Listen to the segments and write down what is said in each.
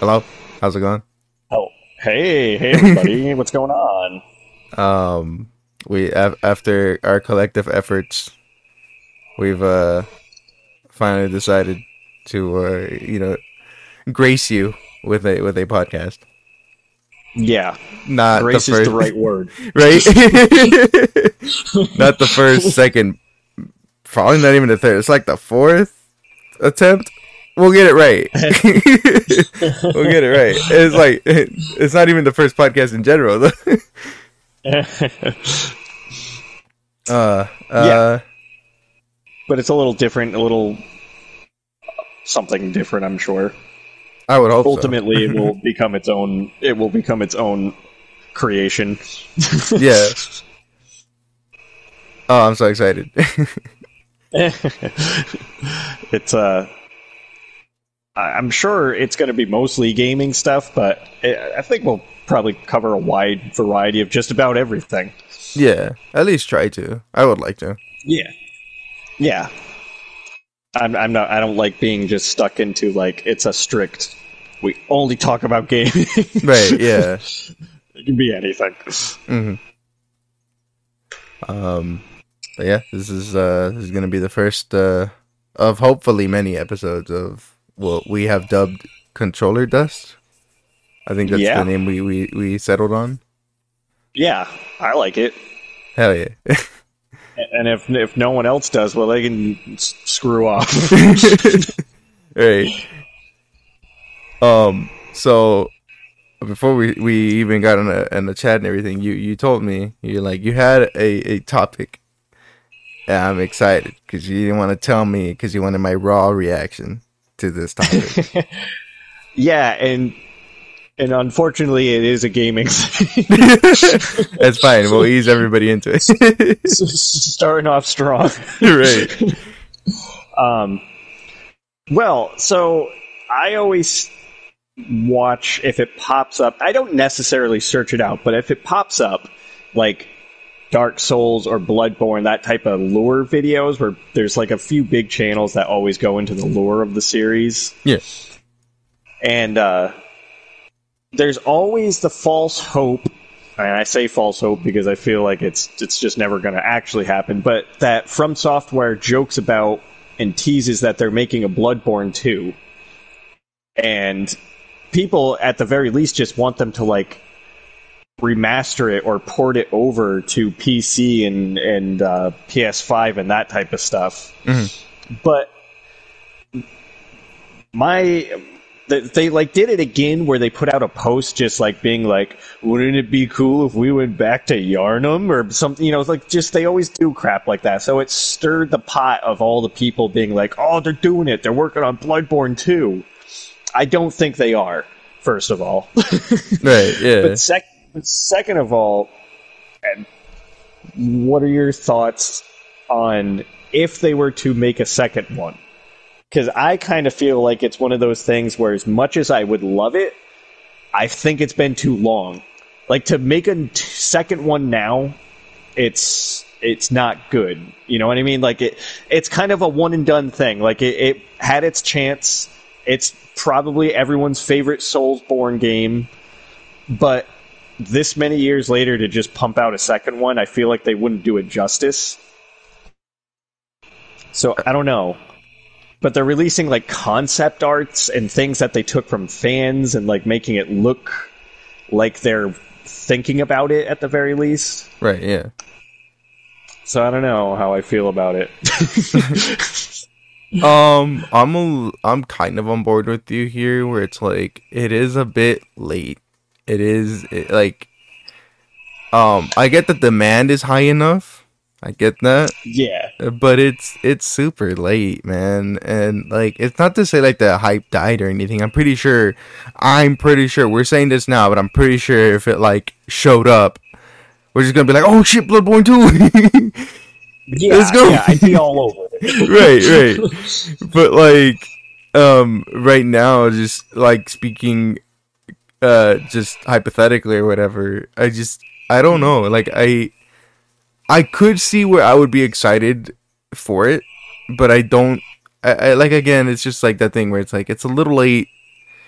Hello, how's it going? Oh, hey, hey, everybody, what's going on? Um, we after our collective efforts, we've uh finally decided to uh you know grace you with a with a podcast. Yeah, Not grace the first, is the right word. right? not the first, second, probably not even the third. It's like the fourth attempt. We'll get it right. we'll get it right. It's like it's not even the first podcast in general. uh, uh, but it's a little different, a little something different. I'm sure. I would hope so. Ultimately, it will become its own. It will become its own creation. Yeah. Oh, I'm so excited. it's uh I'm sure it's going to be mostly gaming stuff, but I think we'll probably cover a wide variety of just about everything. yeah, at least try to. I would like to. Yeah, yeah. I'm, I'm not. I don't like being just stuck into like it's a strict. We only talk about gaming. Right? Yeah. it can be anything. hmm Um, but yeah, this is uh this is gonna be the first uh of hopefully many episodes of what we have dubbed controller dust. I think that's Yeah. the name we, we we settled on. Yeah, I like it. Hell yeah! And if if no one else does, well, they can s- screw off. right. Um. So before we, we even got on a in the chat and everything, you you told me you're like you had a a topic. And I'm excited because you didn't want to tell me because you wanted my raw reaction to this topic. yeah, and and unfortunately, it is a gaming thing. That's fine. We'll ease everybody into it. Starting off strong. right. Um, well, so I always watch if it pops up. I don't necessarily search it out, but if it pops up, like Dark Souls or Bloodborne, that type of lore videos, where there's like a few big channels that always go into the lore of the series. Yeah. And uh, there's always the false hope. And I say false hope because I feel like it's it's just never going to actually happen. But that From Software jokes about and teases that they're making a Bloodborne 2. And people, at the very least, just want them to like remaster it or port it over to PC and and uh, PS5 and that type of stuff. Mhm. But my they, they like did it again where they put out a post just like being like wouldn't it be cool if we went back to Yharnam or something you know it's like just they always do crap like that so it stirred the pot of all the people being like oh they're doing it they're working on bloodborne 2 i don't think they are first of all Right. Yeah. but sec- but second of all, what are your thoughts on if they were to make a second one? Because I kind of feel like it's one of those things where, as much as I would love it, I think it's been too long. Like to make a second one now, it's it's not good. You know what I mean? Like it, it's kind of a one and done thing. Like it, it had its chance. It's probably everyone's favorite Soulsborne game, but this many years later to just pump out a second one, I feel like they wouldn't do it justice. So I don't know. But they're releasing like concept arts and things that they took from fans and like making it look like they're thinking about it at the very least. right. Yeah. So I don't know how I feel about it. Um, I'm a, I'm kind of on board with you here, where it's like it is a bit late. It is it, like, um, I get the demand is high enough. I get that, yeah. but it's it's super late, man. And like, it's not to say like the hype died or anything. I'm pretty sure. I'm pretty sure we're saying this now, but I'm pretty sure if it like showed up, we're just gonna be like, oh shit, Bloodborne two. Yeah, Let's go. yeah, I'd be all over it. right, right. But like, um, right now, just like speaking, uh, just hypothetically or whatever, I just, I don't know. Like, I, I could see where I would be excited for it, but I don't. I, I like again. It's just like that thing where it's like it's a little late.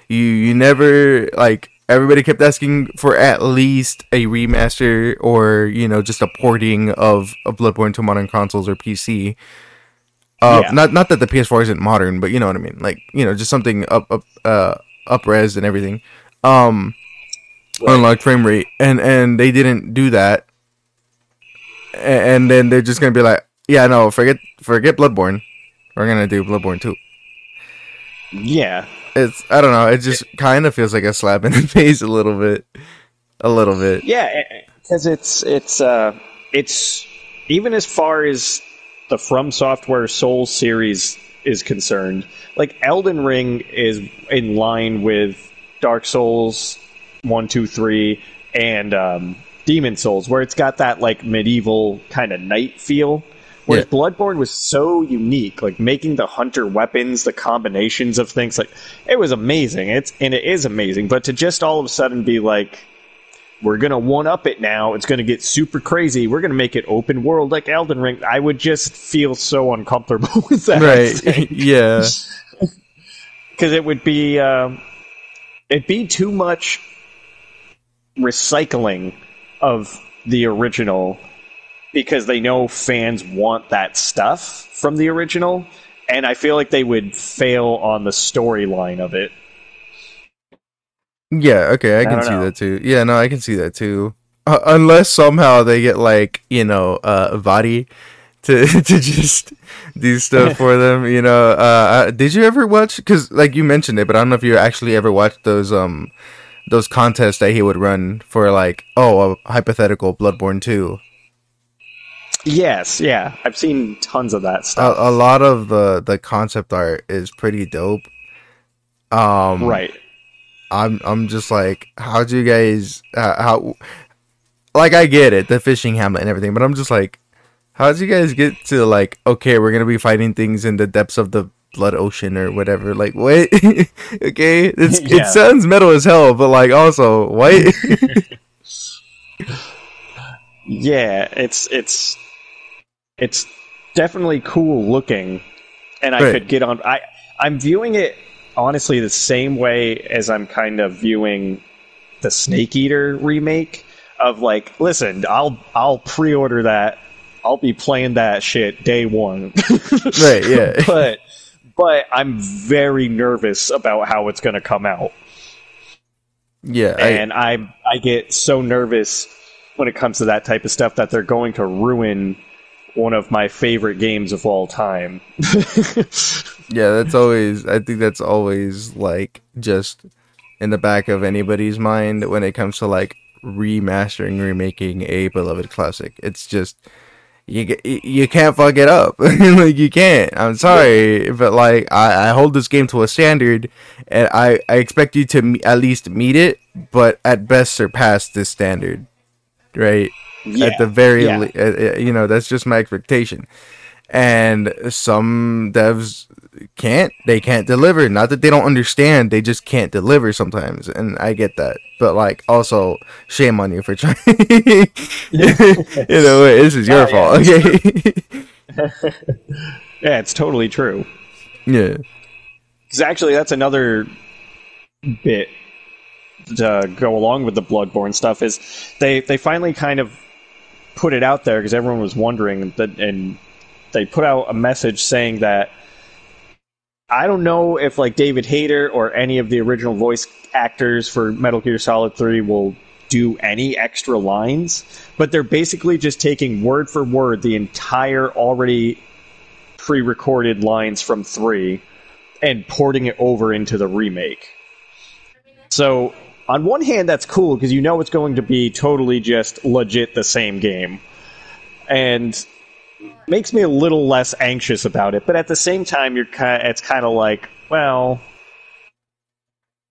You you never like everybody kept asking for at least a remaster or you know just a porting of, of Bloodborne to modern consoles or PC. Uh, Yeah. Not not that the PS4 isn't modern, but you know what I mean. Like you know, just something up up uh up res and everything. Um, Right. unlocked frame rate, and and they didn't do that. A- And then they're just gonna be like, yeah, no, forget forget Bloodborne. We're gonna do Bloodborne two. Yeah, It's I don't know. It just kind of feels like a slap in the face a little bit, a little bit. yeah, because it's it's uh it's even as far as the From Software Soul series is concerned, like Elden Ring is in line with Dark Souls one, two, three, and um, Demon Souls, where it's got that like medieval kind of knight feel. Whereas Yeah. Bloodborne was so unique, like making the hunter weapons, the combinations of things, like it was amazing. It's and it is amazing, but to just all of a sudden be like, we're gonna one up it now. It's gonna get super crazy. We're gonna make it open world like Elden Ring. I would just feel so uncomfortable with that. Right? yeah. because it would be um, it'd be too much recycling of the original because they know fans want that stuff from the original and i feel like they would fail on the storyline of it Yeah, okay, I can don't see know. that too. Yeah, no, I can see that too. Uh, unless somehow they get like you know uh Vaati to to just do stuff for them. You know, uh, uh, did you ever watch? Because like you mentioned it, but I don't know if you actually ever watched those um those contests that he would run for like oh a hypothetical Bloodborne two. yes yeah i've seen tons of that stuff a lot of the the concept art is pretty dope. Um, right I'm I'm just like, how do you guys uh, how like I get it, the fishing hamlet and everything, but I'm just like, how'd you guys get to like, okay, we're gonna be fighting things in the depths of the blood ocean or whatever? Like, what? okay, it's Yeah. it sounds metal as hell, but like also, what? yeah it's it's it's definitely cool looking and i Right. could get on i i'm viewing it honestly the same way as i'm kind of viewing the snake eater remake of like listen i'll i'll pre-order that i'll be playing that shit day one right? Yeah. but but i'm very nervous about how it's going to come out Yeah. I, and I I get so nervous when it comes to that type of stuff that they're going to ruin one of my favorite games of all time. yeah. That's always. I think that's always like just in the back of anybody's mind when it comes to like remastering, remaking a beloved classic. It's just you you can't fuck it up. like you can't. I'm sorry, but like I, I hold this game to a standard, and I I expect you to me- at least meet it, but at best surpass this standard, right? Yeah. at the very yeah. le- uh, uh, you know that's just my expectation and some devs can't they can't deliver. Not that they don't understand they just can't deliver sometimes and i get that. But like also shame on you for trying. You know this is your Oh, fault. Okay yeah, it's totally true. yeah. Because actually, that's another bit to go along with the Bloodborne stuff. Is they they finally kind of put it out there because everyone was wondering that, and they put out a message saying that I don't know if like David Hayter or any of the original voice actors for Metal Gear Solid Three will do any extra lines, but they're basically just taking word for word the entire already pre-recorded lines from three and porting it over into the remake. So, on one hand, that's cool because you know it's going to be totally just legit the same game. And makes me a little less anxious about it, but at the same time, you're kind it's kind of like, well,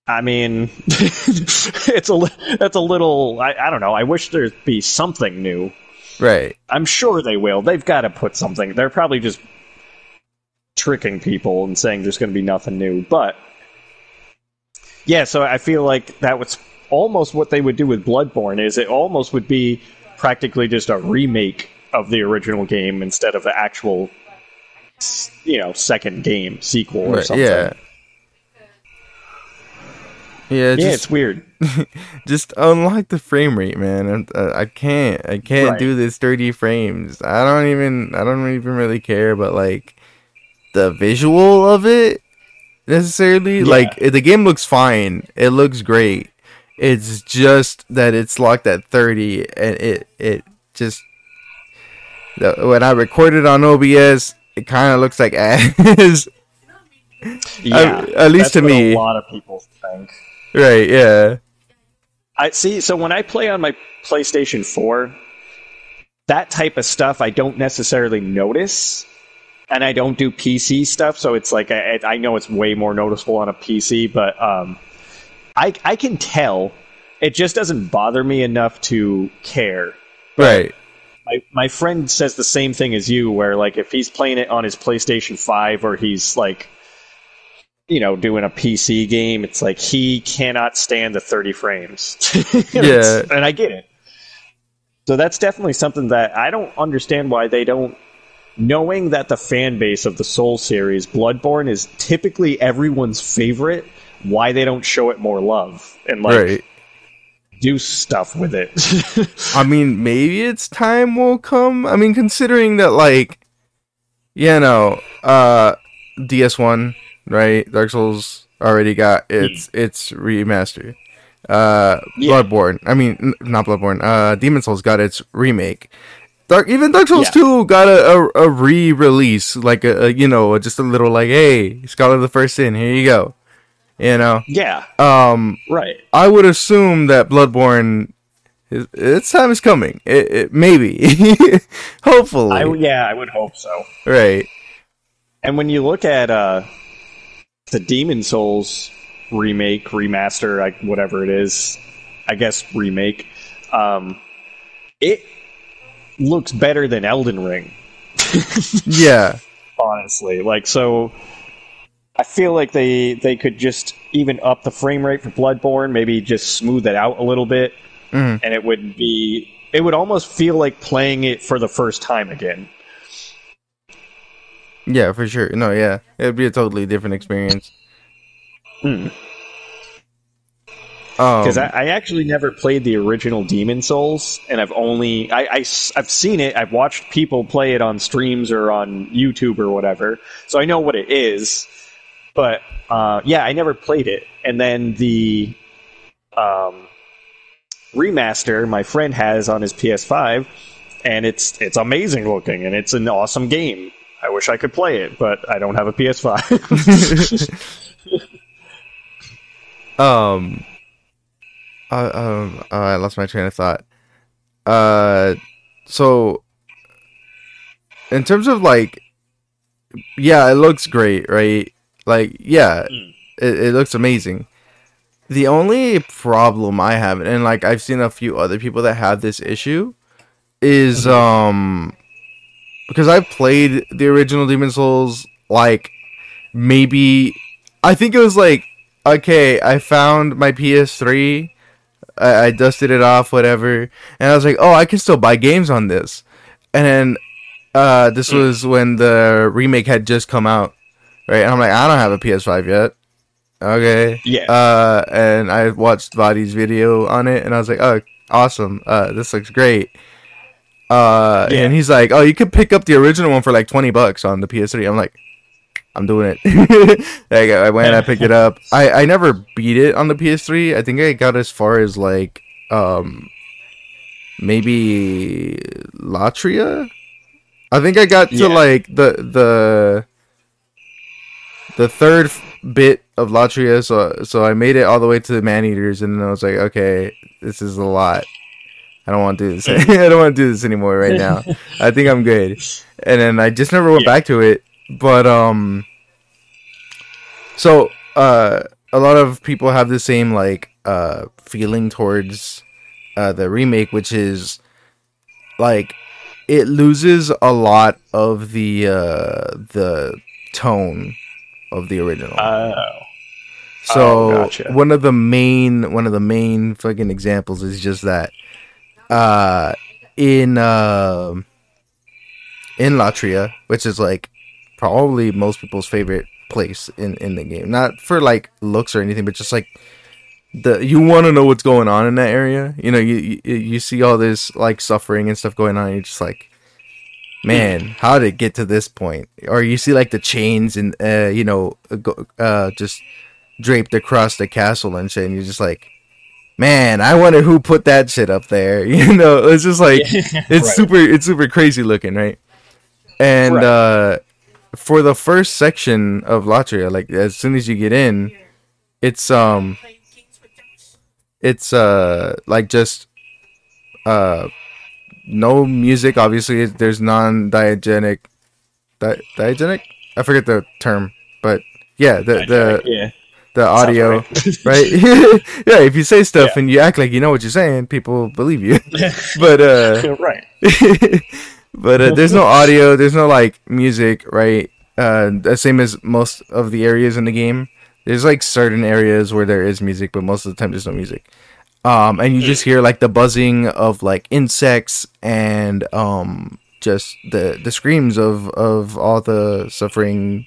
I mean, it's a that's a little I, I don't know. I wish there'd be something new. right I'm sure they will. They've got to put something. They're probably just tricking people and saying there's going to be nothing new. But yeah, so I feel like that was almost what they would do with Bloodborne. Is it almost would be practically just a remake of the original game instead of the actual, you know, second game sequel or right something. yeah Yeah, yeah, it's weird. just unlock the frame rate, man. And, uh, I can't, I can't Right. do this 30 frames. I don't even, I don't even really care about like the visual of it necessarily. Yeah. Like the game looks fine, it looks great. It's just that it's locked at 30, and it it just the, when I record it on OBS, it kind of looks like ass. Yeah, at least that's to what me. a lot of people think. right? Yeah. I see. So when I play on my PlayStation 4, that type of stuff I don't necessarily notice, and I don't do PC stuff. So it's like I, I know it's way more noticeable on a PC, but um, I I can tell. It just doesn't bother me enough to care. Right. My, my friend says the same thing as you, where like if he's playing it on his PlayStation Five or he's like, you know, doing a PC game, it's like he cannot stand the thirty frames. Yeah. and I get it. So that's definitely something that I don't understand why they don't. Knowing that the fan base of the Soul series, Bloodborne, is typically everyone's favorite, why they don't show it more love and like right. Do stuff with it? I mean, maybe its time will come. I mean, considering that, like, you know, uh, DS1, right? Dark Souls already got its its remaster. Uh, Yeah. Bloodborne. I mean, n- not Bloodborne. Uh, Demon Souls got its remake. Dark, even Dark Souls Yeah. 2 got a, a, a re-release, like a, a you know, just a little like, hey, Scholar of the First Sin, here you go. You know, yeah, um, right. I would assume that Bloodborne, its time is coming. It, it maybe, hopefully, I, yeah, I would hope so. right? And when you look at uh, the Demon Souls remake, remaster, like whatever it is, I guess remake, um, it looks better than Elden Ring. Yeah, honestly. Like so I feel like they they could just even up the frame rate for Bloodborne, maybe just smooth it out a little bit Mhm. and it would be it would almost feel like playing it for the first time again. yeah, for sure. No, yeah, it'd be a totally different experience. Hmm. Um, Because I, I actually never played the original Demon Souls, and I've only I, I have seen it. I've watched people play it on streams or on YouTube or whatever, so I know what it is. But uh, yeah, I never played it. And then the um, remaster my friend has on his PS5, and it's it's amazing looking, and it's an awesome game. I wish I could play it, but I don't have a PS5. um, uh, um, uh, I lost my train of thought. Uh, so in terms of like, yeah, it looks great, right? Like, yeah, Mm. it, it looks amazing. The only problem I have, and like I've seen a few other people that have this issue, is Mhm. um because I've played the original Demon Souls like maybe I think it was like okay, I found my PS3, I, I dusted it off, whatever, and I was like, oh, I can still buy games on this, and then uh this Mm. was when the remake had just come out, right? And I'm like, I don't have a PS5 yet. Okay. yeah, Uh, and I watched Vaati's video on it, and I was like, "Oh, awesome! Uh, this looks great." Uh, Yeah. and he's like, "Oh, you could pick up the original one for like twenty bucks on the PS3." I'm like, "I'm doing it." like, I went, I picked it up. I I never beat it on the PS3. I think I got as far as like um maybe Latria. I think I got to Yeah. like the the the third bit of Latria, so so I made it all the way to the man eaters, and then I was like, okay, this is a lot. I don't want to do this. I don't want to do this anymore right now. I think I'm good. And then I just never went Yeah. back to it. But um, so uh, a lot of people have the same like uh feeling towards uh the remake, which is like it loses a lot of the uh the tone of the original. oh, so oh, gotcha. one of the main one of the main fucking examples is just that uh in uh, in Latria, which is like probably most people's favorite place in in the game. Not for like looks or anything, but just like the you want to know what's going on in that area. You know, you, you you see all this like suffering and stuff going on. And you're just like, man, how did it get to this point? Or you see like the chains and uh, you know, uh, just draped across the castle and shit. And you're just like, man, I wonder who put that shit up there. You know, it's just like it's Right. super, it's super crazy looking, right? And Right. uh, for the first section of Latria, like as soon as you get in, it's um it's uh like just uh no music obviously. There's non-diagenic di- diagenic? I forget the term but yeah the the yeah. the audio Sounds right? Yeah if you say stuff Yeah. and you act like you know what you're saying people believe you. But uh right. but uh, there's no audio there's no like music right? Uh the same as most of the areas in the game. There's like certain areas where there is music but most of the time there's no music um and you just hear like the buzzing of like insects and um just the the screams of of all the suffering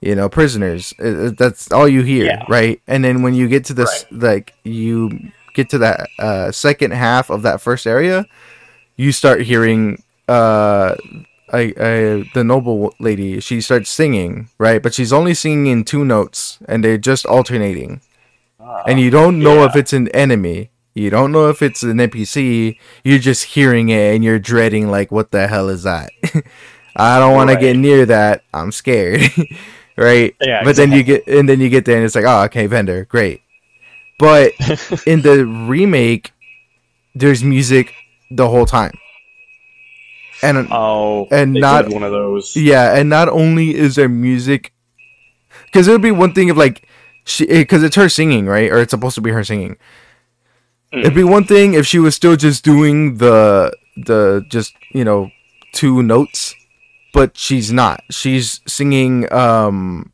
you know prisoners. Uh, uh, that's all you hear Yeah. right? And then when you get to this like you get to that uh second half of that first area you start hearing uh I, I the noble lady she starts singing right? But she's only singing in two notes and they're just alternating and you don't know if it's an enemy. You don't know if it's an npc you're just hearing it and you're dreading like what the hell is that? I don't want to get near that. I'm scared. Right? Yeah, but then you get and then you get there and it's like oh okay vendor great. But in the remake there's music the whole time. And Oh, And not- one of those. yeah, and not only is there music, because it would be one thing if like she, because it's her singing, right, or it's supposed to be her singing. It'd be one thing if she was still just doing the the just you know two notes, but she's not. She's singing um,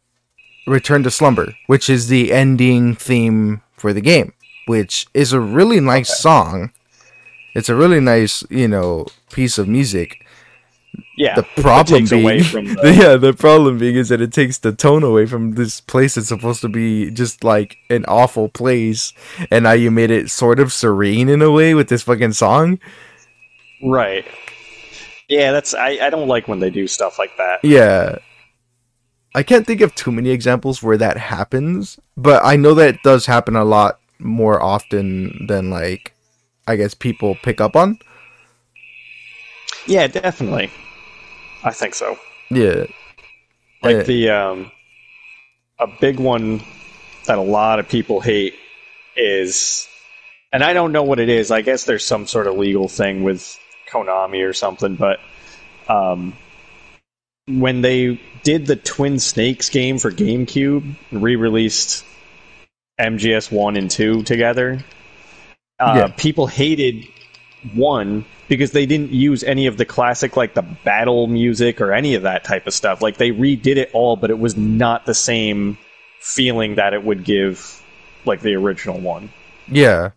"Return to Slumber," which is the ending theme for the game, which is a really nice song. It's a really nice, you know, piece of music Yeah, the problem being, away from the, the, yeah, the problem being is that it takes the tone away from this place that's supposed to be just like an awful place, and now you made it sort of serene in a way with this fucking song. right. Yeah, that's I, I don't like when they do stuff like that. Yeah, I can't think of too many examples where that happens, but I know that it does happen a lot more often than like I guess people pick up on. Yeah, definitely. I think so. Yeah, Like Uh, the um, a big one that a lot of people hate is, and I don't know what it is. I guess there's some sort of legal thing with Konami or something, but um, when they did the Twin Snakes game for GameCube, re-released MGS one and two together. Uh, Yeah. People hated one because they didn't use any of the classic like the battle music or any of that type of stuff. Like they redid it all but it was not the same feeling that it would give like the original one. Yeah,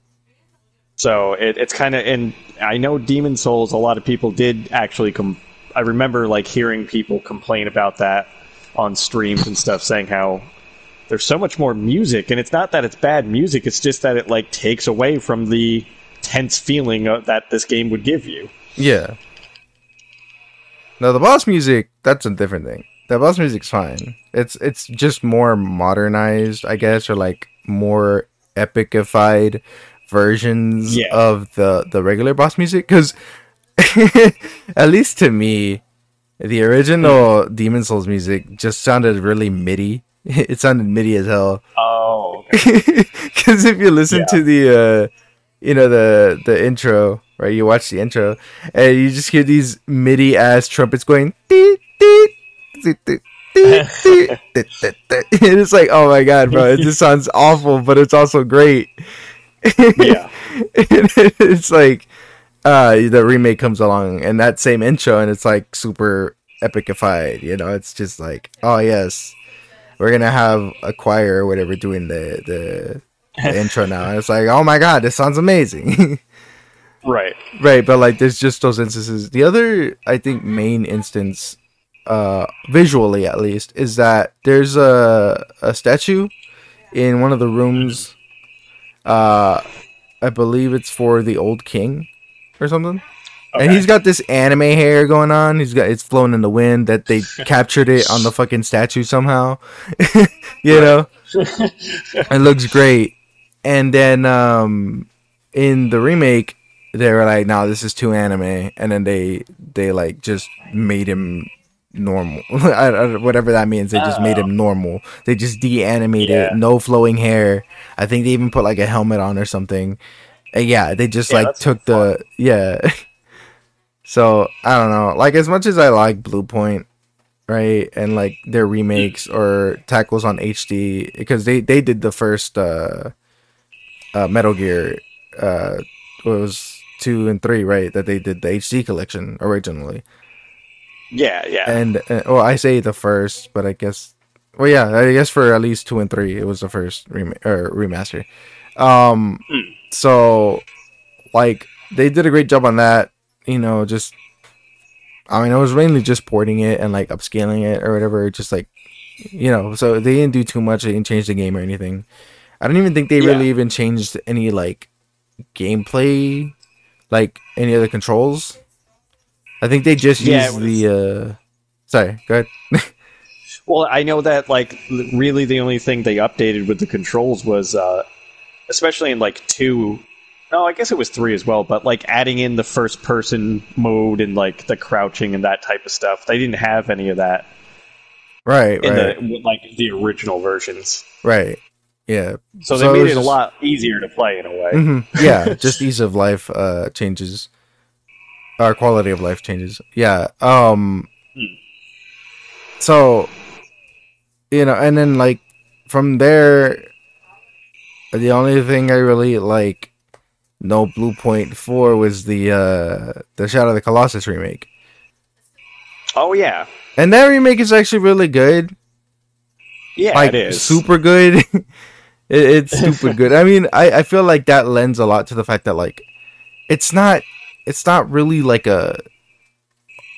so it, it's kind of and i know demon souls a lot of people did actually com- i remember like hearing people complain about that on streams and stuff saying how there's so much more music and it's not that it's bad music it's just that it like takes away from the tense feeling that this game would give you yeah. Now the boss music, that's a different thing. The boss music's fine. It's it's just more modernized, I guess, or like more epicified versions Yeah. of the the regular boss music. Because at least to me, the original Demon Souls music just sounded really MIDI. It sounded MIDI as hell. oh Because if you listen Yeah. to the, uh, you know the the intro, right? You watch the intro, and you just hear these MIDI ass trumpets going. and it's like, oh my god, bro! It just sounds awful, but it's also great. yeah, it's like uh, the remake comes along, and that same intro, and it's like super epicified. You know, it's just like, oh yes, we're gonna have a choir or whatever doing the the the intro now it's like oh my god this sounds amazing right right but like there's just those instances the other i think main instance uh visually at least is that there's a a statue in one of the rooms Uh, I believe it's for the old king or something. And he's got this anime hair going on. He's got it's flowing in the wind that they captured it on the fucking statue somehow. you know, it looks great. And then um, in the remake, they were like, "No, this is too anime," and then they they like just made him normal, whatever that means. They just made him normal. They just de-animated Yeah. no flowing hair. I think they even put like a helmet on or something. And yeah, they just Yeah, like took the yeah. so I don't know. Like as much as I like Bluepoint, right, and like their remakes or tackles on HD because they they did the first uh, uh Metal Gear, uh, was two and three, right? That they did the HD collection originally, yeah, yeah. and uh, well, I say the first, but I guess. Well, yeah, I guess for at least two and three, it was the first rem- or remaster. Um, Hmm. so like they did a great job on that. You know, just I mean, it was mainly just porting it and like upscaling it or whatever. Just like you know, so they didn't do too much. They didn't change the game or anything. I don't even think they Yeah. really even changed any like gameplay, like any other controls. I think they just Yeah, used it the. uh Sorry, go ahead. Well, I know that like really the only thing they updated with the controls was, uh, especially in like two. No, I guess it was three as well. But like adding in the first person mode and like the crouching and that type of stuff, they didn't have any of that right, in right, the like the original versions. right. Yeah, So, they it made was it a lot easier to play in a way. hmm yeah just ease of life uh changes. Our quality of life changes. Yeah um Hmm. so you know and then like from there the only thing i really like no Bluepoint for was the uh the shadow of the colossus remake. Oh yeah, and that remake is actually really good. Yeah, like it is. super good. it, it's stupid good. I mean, I, I feel like that lends a lot to the fact that like it's not it's not really like a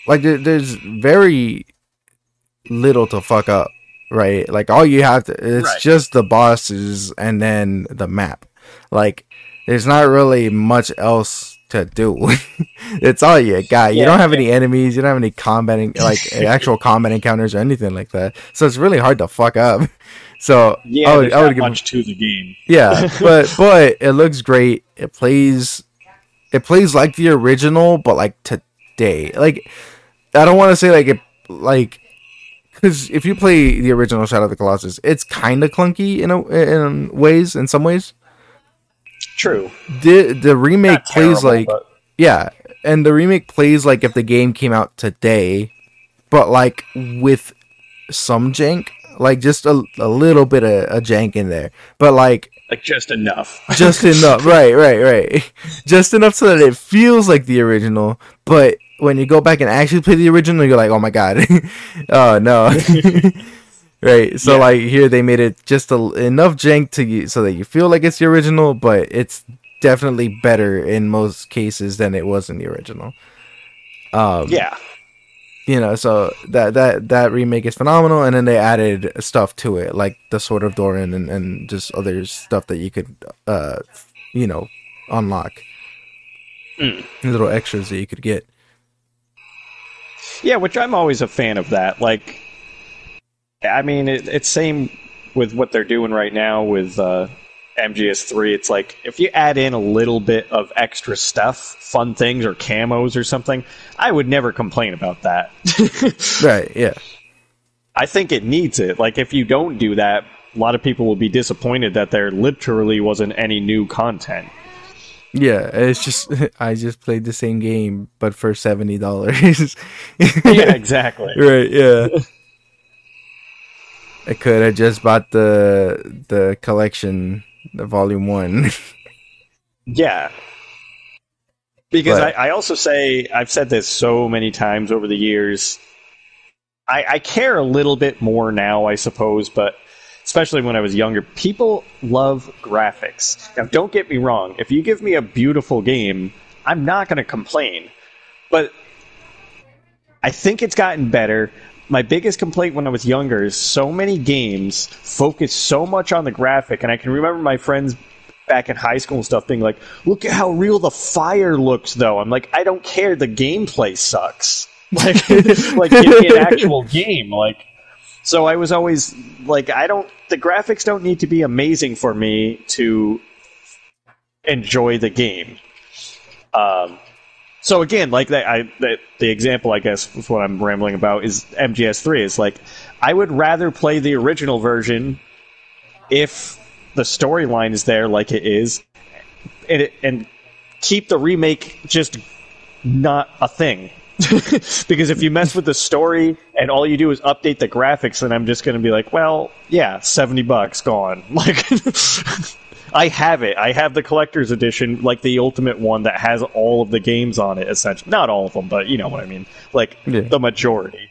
like there, there's very little to fuck up, right? Like all you have to it's Right. just the bosses and then the map. Like there's not really much else to do. it's all you got. you Yeah, don't have any enemies. You don't have any combating like actual combat encounters or anything like that. So it's really hard to fuck up. So Yeah, I would, I would give much to the game. yeah, but but it looks great. It plays it plays like the original, but like today. Like I don't want to say like it like because if you play the original Shadow of the Colossus, it's kind of clunky in a, in ways. In some ways, True. the the remake Not plays terrible, like but- yeah, and the remake plays like if the game came out today, but like with some jank, like just a, a little bit of a jank in there, but like like just enough. just enough right right right just enough so that it feels like the original but when you go back and actually play the original you're like oh my god oh no right so Yeah. like here they made it just a, enough jank to you so that you feel like it's the original but it's definitely better in most cases than it was in the original um yeah. You know so that that that remake is phenomenal and then they added stuff to it like the sword of Dormin and, and just other stuff that you could uh you know unlock Mm. little extras that you could get Yeah, which I'm always a fan of that. Like, I mean, it, it's same with what they're doing right now with uh, MGS3. It's like if you add in a little bit of extra stuff, fun things or camos or something, I would never complain about that. right yeah I think it needs it. Like, if you don't do that, a lot of people will be disappointed that there literally wasn't any new content. yeah it's just i just played the same game but for $70 yeah, exactly. right yeah i could have just bought the the collection the volume one Yeah. Because But- I, I also say, I've said this so many times over the years, I, I care a little bit more now, I suppose, but especially when I was younger, people love graphics. Now, don't get me wrong, if you give me a beautiful game, I'm not going to complain. But I think it's gotten better. My biggest complaint when I was younger is so many games focus so much on the graphic, and I can remember my friends back in high school and stuff, being like, "Look at how real the fire looks." Though I'm like, I don't care. The gameplay sucks. Like, like an actual game. Like, so I was always like, I don't. The graphics don't need to be amazing for me to enjoy the game. Um, so again, like that, I the, the example I guess is what I'm rambling about is MGS3. Is like I would rather play the original version if the storyline is there, like it is, and it, and keep the remake just not a thing. because if you mess with the story and all you do is update the graphics, then I'm just going to be like, well, yeah, seventy bucks gone. Like. I have it. I have the collector's edition, like the ultimate one that has all of the games on it. Essentially, not all of them, but you know what I mean. Like yeah. the majority.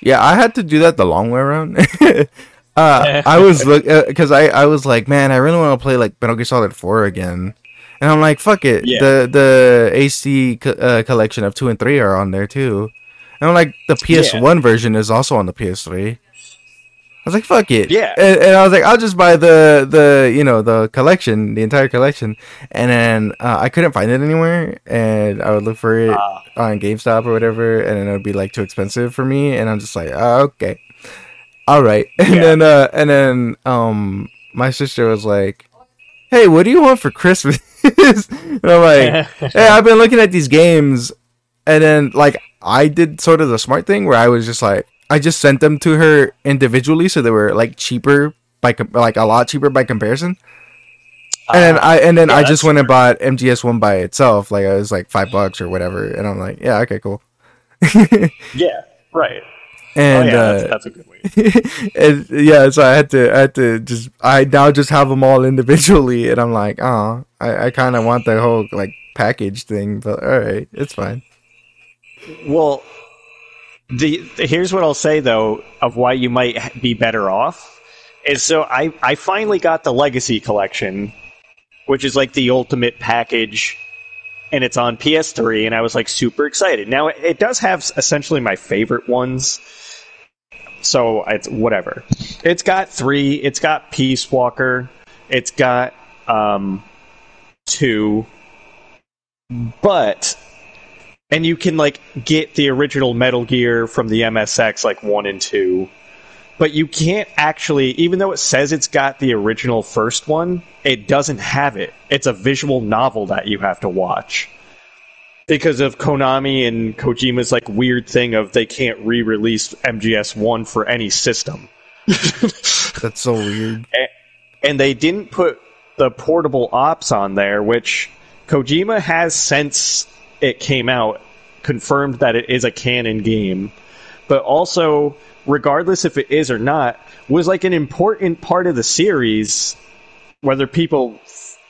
Yeah, I had to do that the long way around. uh, I was look because uh, I I was like, man, I really want to play like Metal Gear Solid Four again, and I'm like, fuck it. Yeah. The the AC co- uh, collection of two and three are on there too, and I'm like, the PS One yeah. version is also on the PS3. I was like, "Fuck it." Yeah. And, and, I was like, "I'll just buy the the you know the collection, the entire collection." And then uh, I couldn't find it anywhere, and I would look for it uh, on GameStop or whatever, and then it would be like too expensive for me, and I'm just like, oh, "Okay, all right." And yeah. then uh, and then um, my sister was like, "Hey, what do you want for Christmas?" and I'm like, "Hey, I've been looking at these games." And then, like, I did sort of the smart thing where I was just like, I just sent them to her individually, so they were like cheaper by like a lot cheaper by comparison. And then I and then yeah, I just went and bought MGS one by itself, like it was like five bucks or whatever, and I'm like, yeah, okay, cool. yeah, right. And oh, yeah, uh, that's, that's, a good way. and yeah, so I had to, I had to just, I now just have them all individually, and I'm like, oh, I, I kind of want the whole like package thing, but all right, it's fine. Well, the, here's what I'll say though of why you might be better off is so I I finally got the Legacy collection, which is like the ultimate package, and it's on PS3, and I was like super excited. Now it, it does have essentially my favorite ones, so it's whatever. It's got three. It's got Peace Walker. It's got um two, but and you can like get the original Metal Gear from the MSX like 1 and 2 but you can't actually even though it says it's got the original first one it doesn't have it. It's a visual novel that you have to watch. Because of Konami and Kojima's like weird thing of they can't re-release MGS1 for any system. That's so weird. And they didn't put the portable ops on there which Kojima has since it came out confirmed that it is a canon game, but also, regardless if it is or not, was like an important part of the series, whether people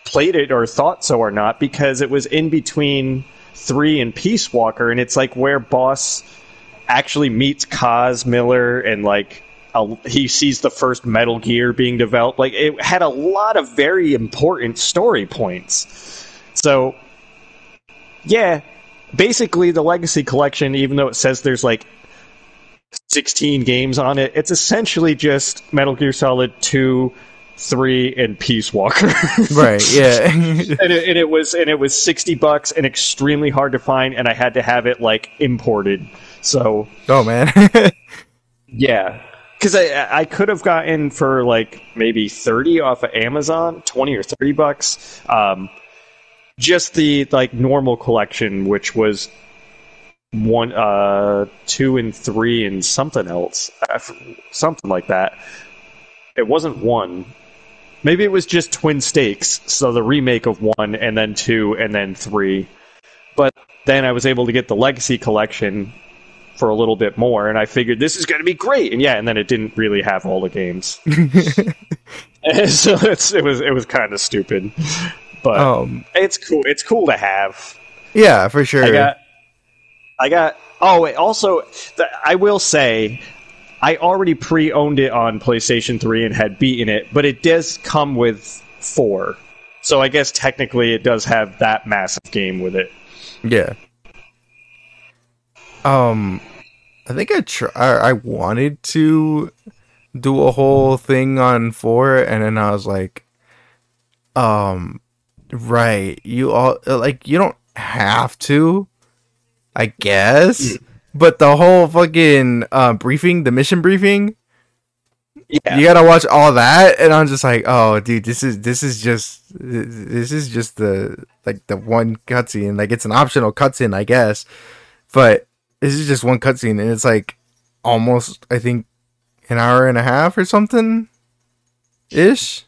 played it or thought so or not, because it was in between three and Peace Walker, and it's like where Boss actually meets Kaz Miller and like a, he sees the first Metal Gear being developed. Like it had a lot of very important story points. So yeah, basically the Legacy Collection, even though it says there's like 16 games on it, it's essentially just Metal Gear Solid 2, 3, and Peace Walker. right, yeah. and, it, and it was and it was 60 bucks and extremely hard to find, and I had to have it like imported. So Oh man. yeah. Because I I could have gotten for like maybe 30 off of Amazon, 20 or 30 bucks. Um, just the like normal collection, which was one, uh, two, and three, and something else, something like that. It wasn't one. Maybe it was just Twin Snakes, so the remake of one, and then two, and then three. But then I was able to get the Legacy collection for a little bit more, and I figured this is going to be great. And yeah, and then it didn't really have all the games, so it was it was kind of stupid. But um, it's cool. It's cool to have. Yeah, for sure. I got. I got. Oh, wait, also, the, I will say, I already pre-owned it on PlayStation Three and had beaten it, but it does come with four. So I guess technically it does have that massive game with it. Yeah. Um, I think I try. I wanted to do a whole thing on four, and then I was like, um, right. You all like you don't have to, I guess. But the whole fucking uh, briefing, the mission briefing, Yeah. you gotta watch all that, and I'm just like, oh, dude, this is this is just this is just the like the one cutscene. Like it's an optional cutscene, I guess, but this is just one cutscene, and it's like almost, I think, an hour and a half or something, ish,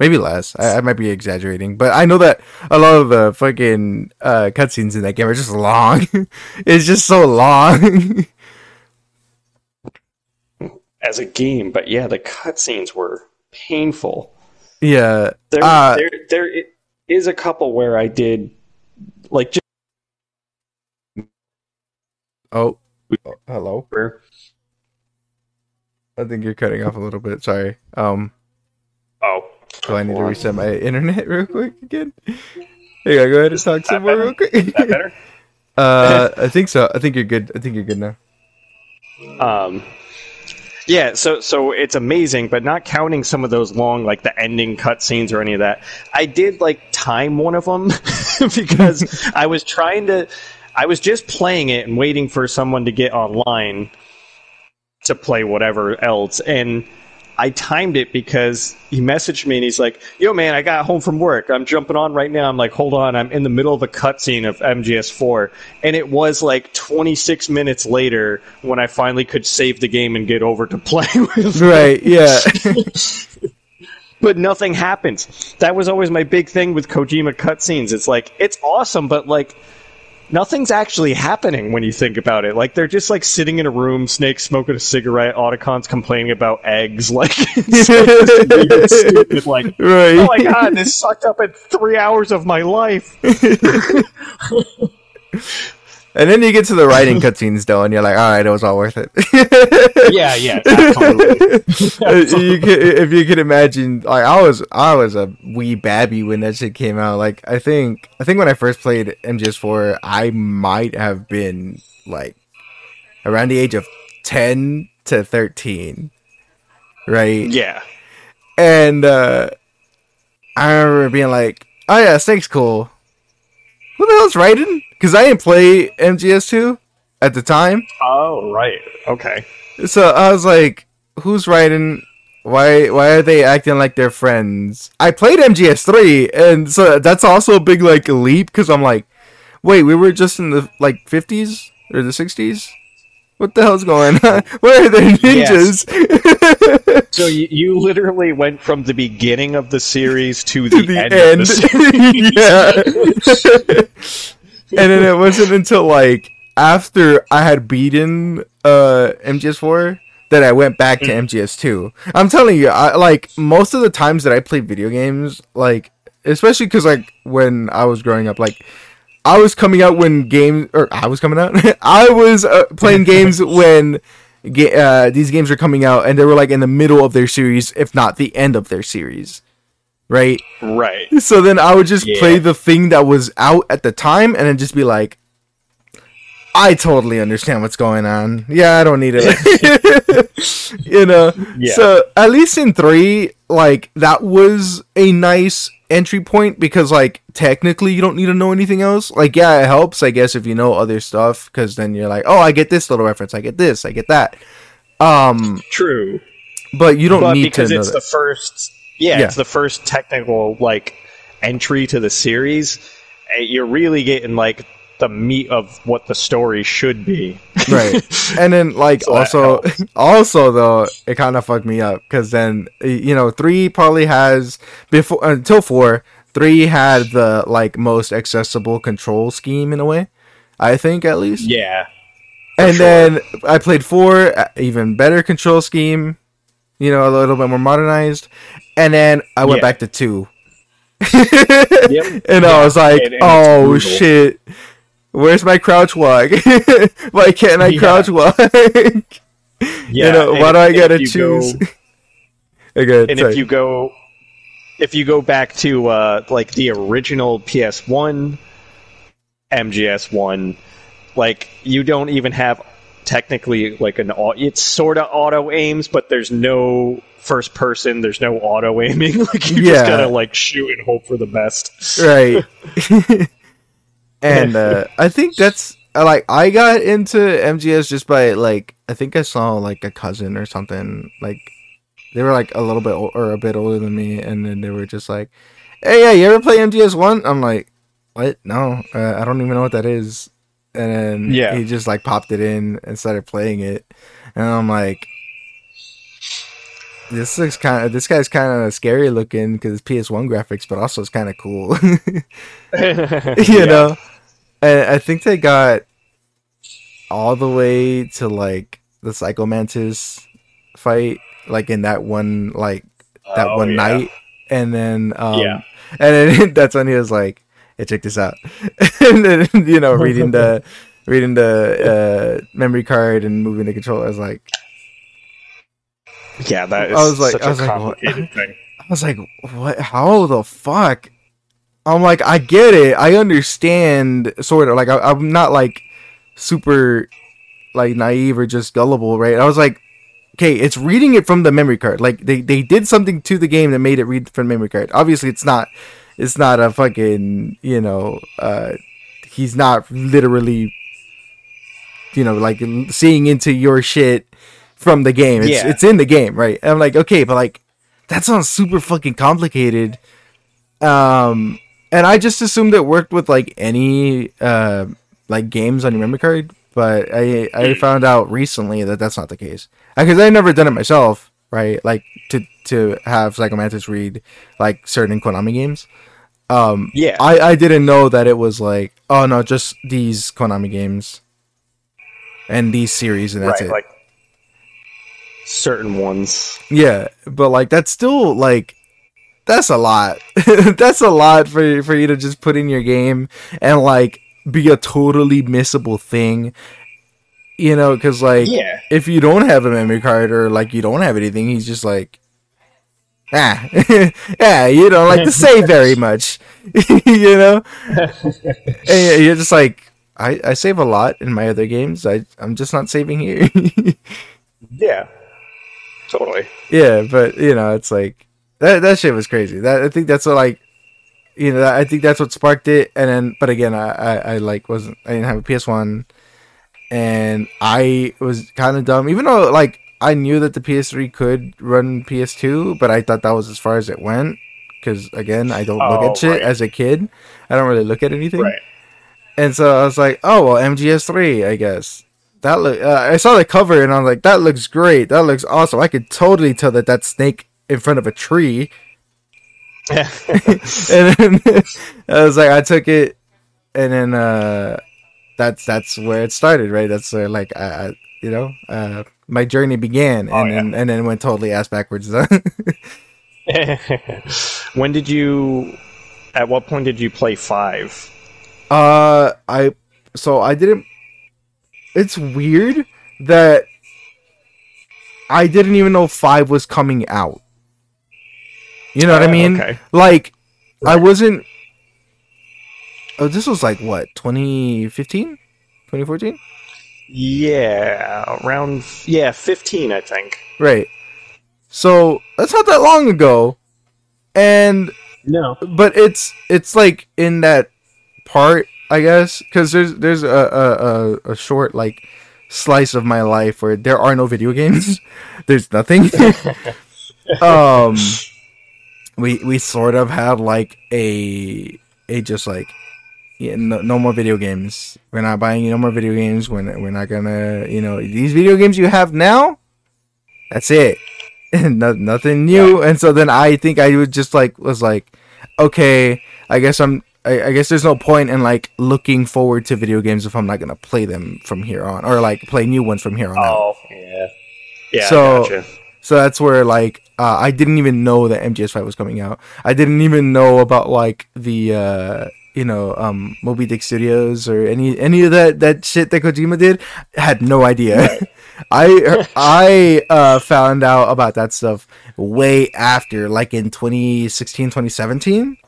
maybe less. I, I might be exaggerating, but I know that a lot of the fucking uh, cutscenes in that game are just long. it's just so long. As a game, but yeah, the cutscenes were painful. yeah. There, Uh, there, there is a couple where I did like just Oh. oh, hello. I think you're cutting off a little bit. Sorry. Um, oh, do I need to reset my internet real quick again? Hey, go ahead and talk some more real quick. Is that better? uh, I think so. I think you're good. I think you're good now. Um, yeah, so so it's amazing, but not counting some of those long, like the ending cutscenes or any of that. I did like time one of them because I was trying to. I was just playing it and waiting for someone to get online to play whatever else, and I timed it because he messaged me and he's like, "Yo, man, I got home from work. I'm jumping on right now." I'm like, "Hold on, I'm in the middle of a cutscene of MGS4," and it was like 26 minutes later when I finally could save the game and get over to play with. Right. Yeah. But nothing happens. That was always my big thing with Kojima cutscenes. It's like it's awesome, but like nothing's actually happening when you think about it. Like they're just like sitting in a room, Snake smoking a cigarette, Otacon's complaining about eggs. Like it's like, this stupid, like right. oh my god, this sucked up at three hours of my life. And then you get to the Raiden cutscenes though, and you're like, all right, it was all worth it. yeah, yeah, totally. you could, if you could imagine, like I was, I was a wee babby when that shit came out. Like I think, I think when I first played MGS4, I might have been like around the age of ten to thirteen, right? Yeah. And uh I remember being like, "Oh yeah, Snake's cool." Who the hell's Raiden? Because I didn't play MGS2 at the time. Oh right. Okay. So I was like, who's Raiden? Why why are they acting like they're friends? I played MGS3 and so that's also a big like leap cuz I'm like, wait, we were just in the like 50s or the 60s? What the hell's going on? Where are the ninjas? So you, you literally went from the beginning of the series to the, to the end, end. of the series. yeah. And then it wasn't until like after I had beaten uh MGS4 that I went back to MGS2. I'm telling you, I like most of the times that I play video games, like especially because like when I was growing up, like I was coming out when games or I was coming out. I was uh, playing games when ga- uh, these games were coming out, and they were like in the middle of their series, if not the end of their series, right? right. So then I would just Yeah. play the thing that was out at the time and then just be like, I totally understand what's going on. Yeah, I don't need it. you know? Yeah. So at least in three, like, that was a nice entry point because, like, technically you don't need to know anything else. Like, yeah, it helps, I guess, if you know other stuff because then you're like, oh, I get this little reference, I get this, I get that. Um, True. but you don't but need to because it's that. the first yeah, Yeah. it's the first technical like entry to the series. Eh, you're really getting like the meat of what the story should be. Right. And then like So also also though it kind of fucked me up because then you know three probably has before until four three had the like most accessible control scheme in a way i think at least. Yeah and sure. then i played four uh, even better control scheme you know a little bit more modernized and then i went Yeah. back to two Yep. and i was like and- and oh shit where's my crouch walk why can't i Yeah. crouch walk yeah you know, why do I gotta choose? go- okay, and sorry. if you go if you go back to uh, like the original PS1 MGS1 like you don't even have technically like an it's sort of auto aims, but there's no first person. There's no auto aiming. like you Yeah. just gotta like shoot and hope for the best. right and uh i think that's like i got into mgs just by like i think i saw like a cousin or something like they were like a little bit ol- or a bit older than me and then they were just like hey yeah you ever play mgs one i'm like what no uh, i don't even know what that is and then Yeah. he just like popped it in and started playing it and i'm like this looks kind of this guy's kind of scary looking because it's ps1 graphics but also it's kind of cool. You know? And i think they got all the way to like the Psycho Mantis fight like in that one like that Oh, one yeah. night. And then um Yeah. and then that's when he was like hey check this out. And then you know reading the reading the uh memory card and moving the controller i was like Yeah, that is I was like- such I was a like, complicated thing. I was like, what? How the fuck? I'm like, I get it. I understand, sort of. Like, I, I'm not like super like naive or just gullible, right? I was like, okay, it's reading it from the memory card. Like, they they did something to the game that made it read from the memory card. Obviously, it's not. It's not a fucking. You know, uh, he's not literally. You know, like seeing into your shit from the game. It's Yeah. it's in the game, right? And I'm like, okay, but like that sounds super fucking complicated. Um, and I just assumed it worked with like any uh like games on your memory card, but I I found out recently that that's not the case because I never done it myself, right? Like to to have Psycho Mantis read like certain Konami games. Um, Yeah. I I didn't know that it was like oh no, just these Konami games and these series, and that's right, it. like certain ones. Yeah, but like that's still like that's a lot. that's a lot for for you to just put in your game and like be a totally missable thing. You know, because like Yeah. if you don't have a memory card or like you don't have anything, he's just like, ah, yeah, you don't like to say very much, you know. and you're just like, I I save a lot in my other games. I I'm just not saving here. Yeah. Totally. Yeah, but you know, it's like that that shit was crazy. That I think that's what like you know, I think that's what sparked it. And then, but again, I I, I like wasn't I didn't have a PS One, and I was kind of dumb. Even though like I knew that the PS3 could run PS2, but I thought that was as far as it went. Because again, I don't look Oh, at shit right. as a kid. I don't really look at anything. Right. And so I was like, oh well, MGS3, I guess. That look. Uh, I saw the cover and I'm like, that looks great. That looks awesome. I could totally tell that that Snake in front of a tree. Yeah. and then I was like, I took it, and then uh, that's that's where it started, right? That's where like I, I you know, uh, my journey began, and Oh, yeah. then and then went totally ass backwards. when did you? At what point did you play five? Uh, I so I didn't. It's weird that I didn't even know five was coming out. You know what I Oh, mean? okay. Like, I wasn't. Oh, this was like what 2015, 2014, Yeah, around yeah, fifteen, I think. right? So that's not that long ago, and No. but it's it's like in that part i guess because there's there's a, a a a short like slice of my life where there are no video games. There's nothing. Um we we sort of had like a a just like yeah, no, no more video games. We're not buying no more video games. We're, not- we're not gonna you know these video games you have now that's it. No, nothing new. And so then i think i would just like was like okay i guess i'm I, I guess there's no point in like looking forward to video games if i'm not gonna play them from here on or like play new ones from here on out Oh, yeah. Yeah, So- gotcha. so that's where like uh, I didn't even know that MGS5 was coming out. I didn't even know about like the uh, you know um, Moby Dick Studios or any any of that that shit that Kojima did. I had no idea. I I uh, found out about that stuff way after, like in 2016, 2017,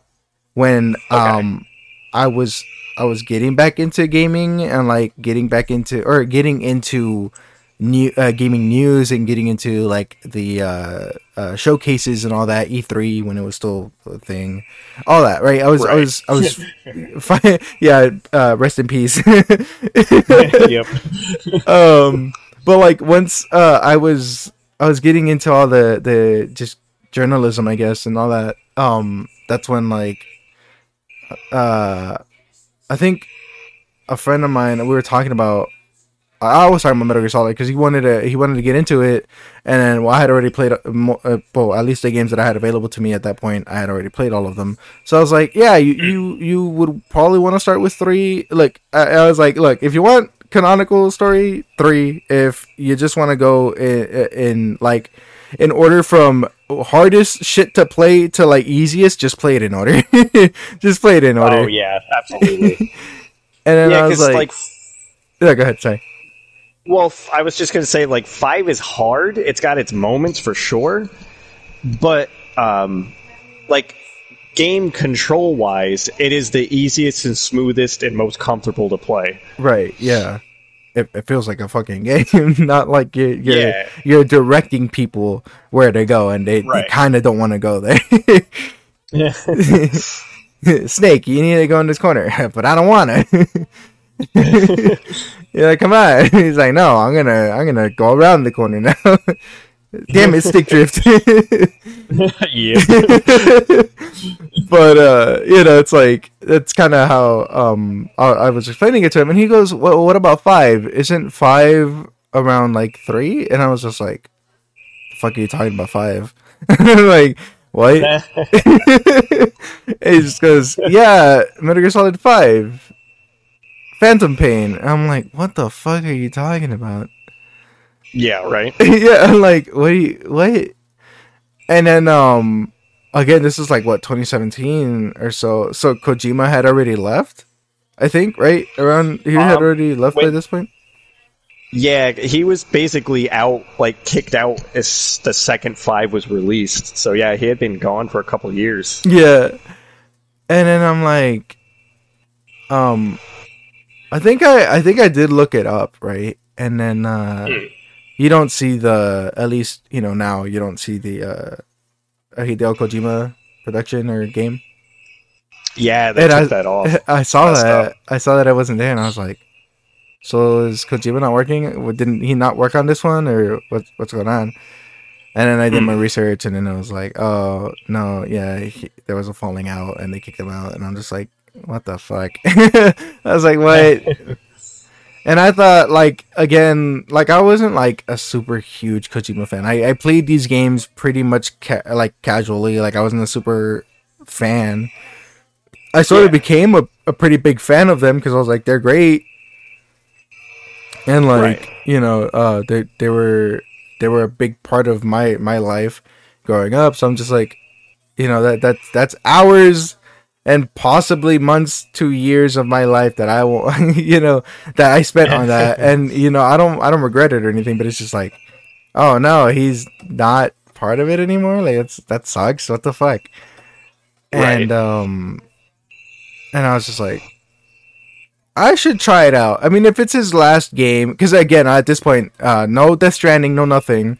when um I was I was getting back into gaming and like getting back into or getting into new uh, gaming news and getting into like the uh, uh, showcases and all that E3 when it was still a thing, all that right. I was I was I was fine. Yeah, uh, rest in peace. yep. um but like once uh i was i was getting into all the the just journalism i guess and all that um that's when like uh i think a friend of mine we were talking about I was talking about Metal Gear Solid because he wanted to he wanted to get into it, and then well, I had already played uh, uh, well at least the games that I had available to me at that point. I had already played all of them, so I was like, yeah, you you, you would probably want to start with three. Look, I, I was like, look, if you want canonical story, three. If you just want to go in, in like in order from hardest shit to play to like easiest, just play it in order. just play it in order. Oh yeah, absolutely. And then yeah, I was because like, like, yeah, go ahead, sorry. well, f- I was just gonna say like five is hard. It's got its moments for sure, but um, like game control wise, it is the easiest and smoothest and most comfortable to play. Right, yeah. It, it feels like a fucking game, not like you're you're, Yeah. you're directing people where to go, and they, Right. kind of don't want to go there. Yeah. Snake, you need to go in this corner, but I don't want to. You're like, come on. He's like, no, I'm gonna, I'm gonna go around the corner now. Damn it, stick drift. yeah. but uh, you know, it's like that's kind of how um I, I was explaining it to him, and he goes, "Well, what about five? Isn't five around like three? And I was just like, "The fuck are you talking about five? like what?" he just goes, "Yeah, Metal Gear Solid Five, Phantom Pain." I'm like, "What the fuck are you talking about?" Yeah. Right. yeah, I'm like, what do you what? And then um again, this is like what 2017 or so. So Kojima had already left, I think, right? Around he had Um, already left by this point. Yeah, he was basically out, like kicked out as the second five was released. So yeah, he had been gone for a couple years. Yeah. And then I'm like um I think I I think I did look it up, right? And then uh Hmm. You don't see the at least, you know, now you don't see the uh Hideo Kojima production or game. Yeah, they And took I- that off. I saw that. up. I saw that I wasn't there, and I was like, "So is Kojima not working? Didn't he not work on this one, or what's what's going on?" And then I did my Hmm. research, and then I was like, "Oh no, yeah, he, there was a falling out, and they kicked him out." And I'm just like, "What the fuck?" I was like, "What?" and I thought, like, again, like I wasn't like a super huge Kojima fan. I, I played these games pretty much ca- like casually. Like I wasn't a super fan. I sort of became a, a pretty big fan of them because I was like, they're great, and like Right. you know, uh, they they were they were a big part of my my life growing up. So I'm just like, you know, that that that's hours and possibly months to years of my life that I will, you know, that I spent on that, and you know, I don't I don't regret it or anything, but it's just like, oh no, he's not part of it anymore. Like it's that sucks. What the fuck? Right. And um, and I was just like, I should try it out. I mean, if it's his last game, because again, at this point, uh, no Death Stranding, no nothing.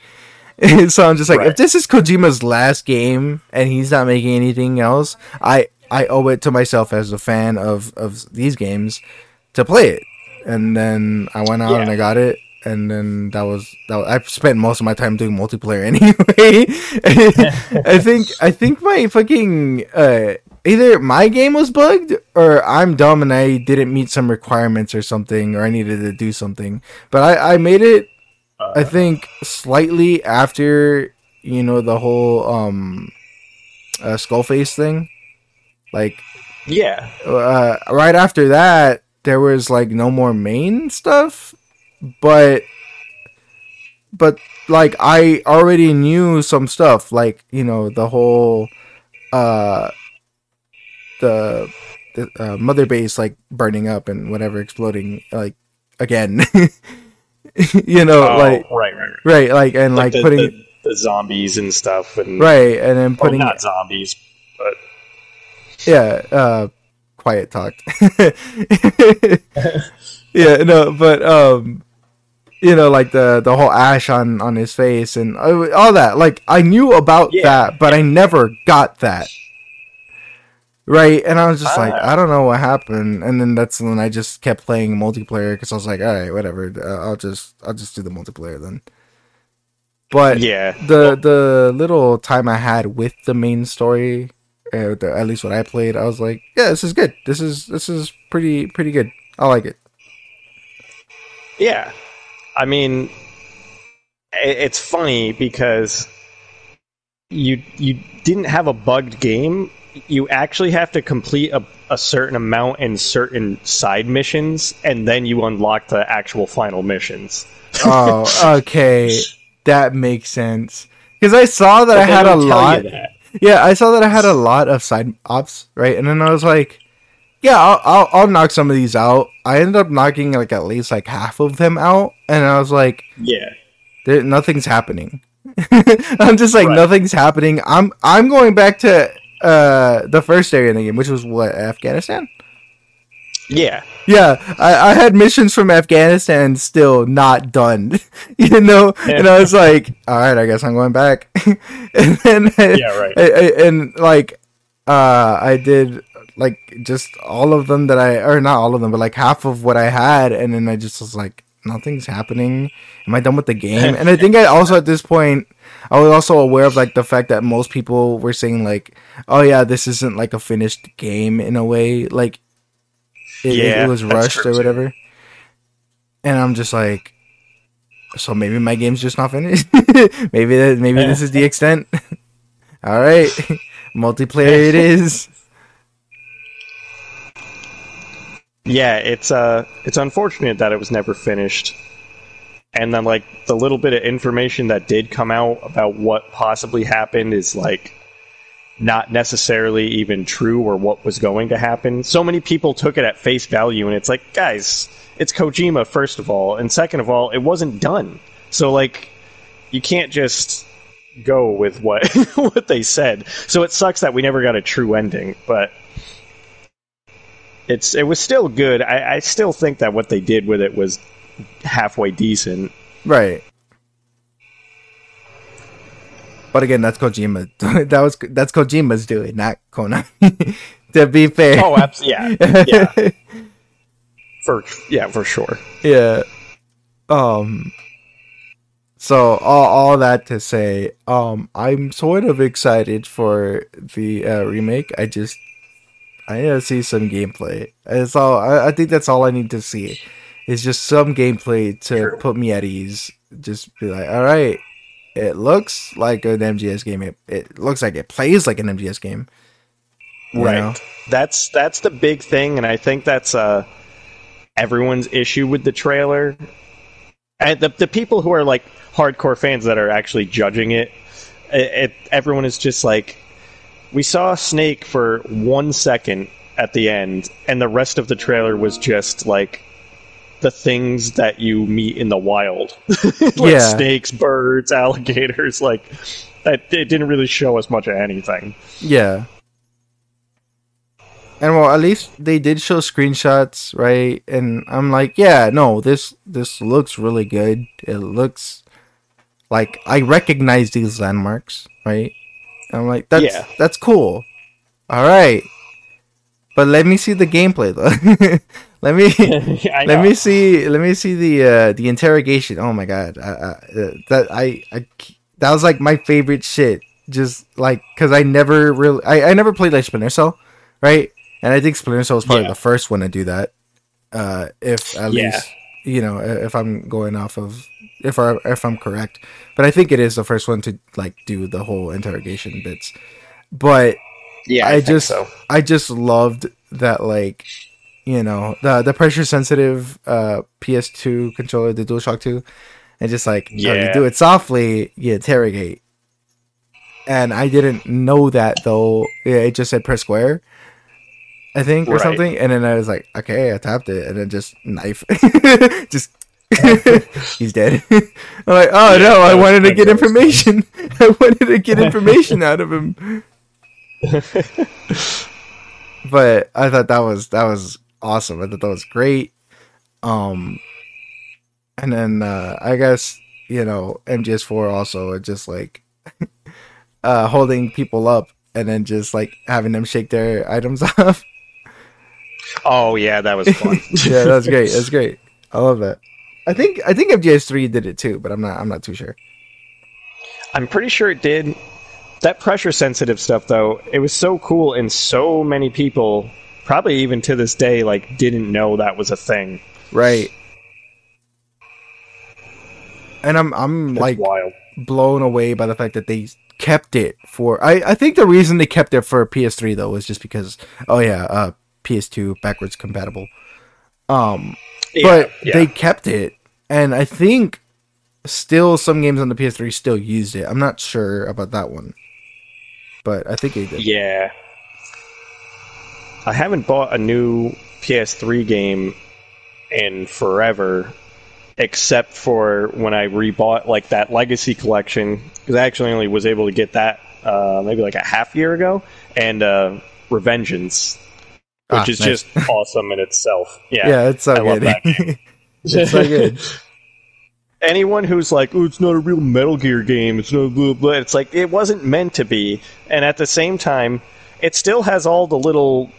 so I'm just like, if this is Kojima's last game and he's not making anything else, I I owe it to myself as a fan of of these games to play it. And then I went out and I got it. And then that was that. Was, I spent most of my time doing multiplayer anyway. I think I think my fucking uh, either my game was bugged or I'm dumb and I didn't meet some requirements or something or I needed to do something. But I I made it I think slightly after you know the whole um uh, Skull Face thing. Like Yeah, uh, right after that, there was like no more main stuff, but but like I already knew some stuff, like you know the whole uh the, the uh, mother base like burning up and whatever exploding like again. you know, Oh, like right, right, right. right, like and like, the, putting the, the zombies and stuff, and right, and then or putting not zombies, yeah, uh, quiet talked. yeah, no, but um, you know, like the the whole ash on on his face and uh, all that. Like I knew about Yeah. that, but I never got that. Right, and I was just like, Ah. I don't know what happened, and then that's when I just kept playing multiplayer because I was like, all right, whatever, uh, I'll just I'll just do the multiplayer then. But Yeah. the the little time I had with the main story, Eh, at least what I played, I was like, yeah, this is good. This is this is pretty pretty good. I like it. Yeah. I mean, it's funny because you you didn't have a bugged game. You actually have to complete a, a certain amount in certain side missions, and then you unlock the actual final missions. Oh, okay, that makes sense. Because I saw that I had a lot. Yeah, I saw that I had a lot of side ops, right? And then I was like, yeah, I'll, I'll I'll knock some of these out. I ended up knocking like at least like half of them out, and I was like, Yeah. there, nothing's happening. I'm just like Right. nothing's happening. I'm I'm going back to uh the first area in the game, which was what Afghanistan. Yeah. Yeah, I, I had missions from Afghanistan still not done, you know, and I was like, all right, I guess I'm going back. and then Yeah, right. I, I, and like uh I did like just all of them that I or not all of them, but like half of what I had, and then I just was like, nothing's happening. Am I done with the game? and I think I also at this point I was also aware of like the fact that most people were saying like, oh yeah, this isn't like a finished game in a way, like it, Yeah, it was rushed or too. whatever. And I'm just like, so maybe my game's just not finished. maybe that maybe this is the extent. All right, multiplayer it is. Yeah, it's uh it's unfortunate that it was never finished. And then like the little bit of information that did come out about what possibly happened is like not necessarily even true or what was going to happen. So many people took it at face value and it's like, guys, it's Kojima first of all, and second of all, it wasn't done. So like you can't just go with what what they said. So it sucks that we never got a true ending, but it's it was still good. I, I still think that what they did with it was halfway decent. Right. But again, that's Kojima. that was that's Kojima's doing, not Konami. to be fair. Oh, absolutely. Yeah, yeah, for yeah, for sure. yeah. Um. So all all that to say, um, I'm sort of excited for the uh, remake. I just I need to see some gameplay. That's all. I, I think that's all I need to see. Is just some gameplay to put me at ease. Just be like, all right, it looks like an MGS game. It, it looks like it plays like an MGS game. Right. know? That's that's the big thing, and I think that's uh everyone's issue with the trailer. And the the people who are like hardcore fans that are actually judging it, it, it everyone is just like, we saw Snake for one second at the end, and the rest of the trailer was just like the things that you meet in the wild, like Yeah. snakes, birds, alligators. Like that, it didn't really show us much of anything. Yeah. And well, at least they did show screenshots, right? And I'm like, yeah, no, this this looks really good. It looks like I recognize these landmarks, right? I'm like, that's Yeah. that's cool. All right. But let me see the gameplay though. let me let me see let me see the uh the interrogation. Oh my god. I, I, uh, that I, I that was like my favorite shit. Just like because i never really I, I never played like splinter cell right? And i think splinter cell was probably Yeah. the first one to do that uh if at Yeah. least you know if i'm going off of if I, if i'm correct. But i think it is the first one to like do the whole interrogation bits. But Yeah, I I, just- so. I just loved that like you know the the pressure sensitive uh PS2 controller, the DualShock 2, and just like yeah. you Yeah. do it softly, you interrogate. And I didn't know that though. Yeah, it just said press square, I think, or Right. something. And then I was like, okay, I tapped it, and then just knife, just. He's dead. I'm like, oh Yeah, no! I wanted to get information. I wanted to get information out of him. but I thought that was that was awesome. I thought that was great. Um, and then uh, I guess you know MGS4 also just like uh, holding people up and then just like having them shake their items off. Oh yeah, that was fun. yeah, that's great. That's great. I love that. I think I think MGS3 did it too, but I'm not I'm not too sure. I'm pretty sure it did. That pressure sensitive stuff though, it was so cool and so many people probably even to this day like didn't know that was a thing. Right. And I'm I'm That's like wild. blown away by the fact that they kept it for I, I think the reason they kept it for PS3 though was just because oh yeah, uh PS2 backwards compatible. Um Yeah, but yeah. they kept it and I think still some games on the PS3 still used it. I'm not sure about that one. But I think they did. Yeah. I haven't bought a new PS3 game in forever, except for when I rebought like that Legacy collection, because I actually only was able to get that uh, maybe like a half year ago, and uh, Revengeance, which Ah, is nice. just awesome in itself. Yeah. Yeah, it's so I good. it's so good. anyone who's like, "Oh, it's not a real Metal Gear game," it's not blah, blah, it's like it wasn't meant to be, and at the same time, it still has all the little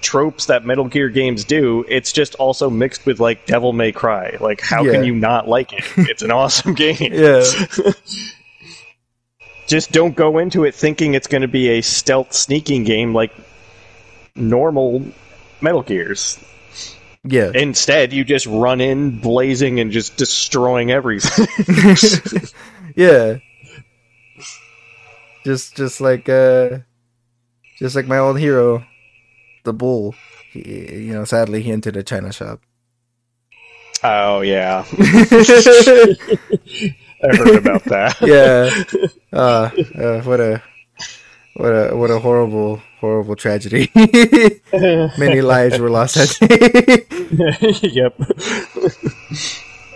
tropes that Metal Gear games do. It's just also mixed with like Devil May Cry. Like, how Yeah. can you not like it? It's an awesome game. Yeah. Just don't go into it thinking it's going to be a stealth sneaking game like normal Metal Gears. Yeah. Instead, you just run in blazing and just destroying everything. yeah. Just just like uh just like my old hero, the bull. He, you know, sadly he entered a china shop. Oh yeah, I heard about that. yeah. Uh, uh what a what a what a horrible horrible tragedy. Many lives were lost that day. yep,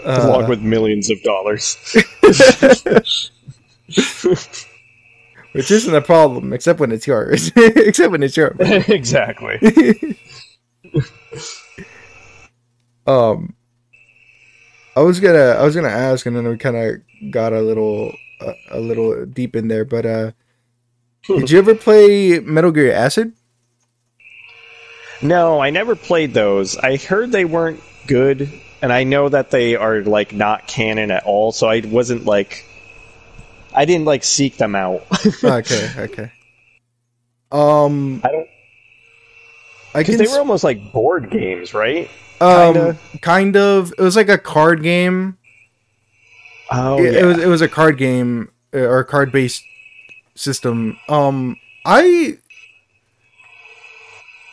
Uh, along with millions of dollars. Which isn't a problem except when it's yours. except when it's yours. exactly. Um, I was gonna, I was gonna ask, and then we kind of got a little, uh, a little deep in there. But uh, did you ever play Metal Gear Acid? No, I never played those. I heard they weren't good, and I know that they are like not canon at all. So I wasn't like, I didn't like seek them out. okay, okay. Um, I don't I can they were almost like board games, right? um, kinda. kind of. It was like a card game. Oh it, yeah. it was it was a card game uh, or a card based system. Um, I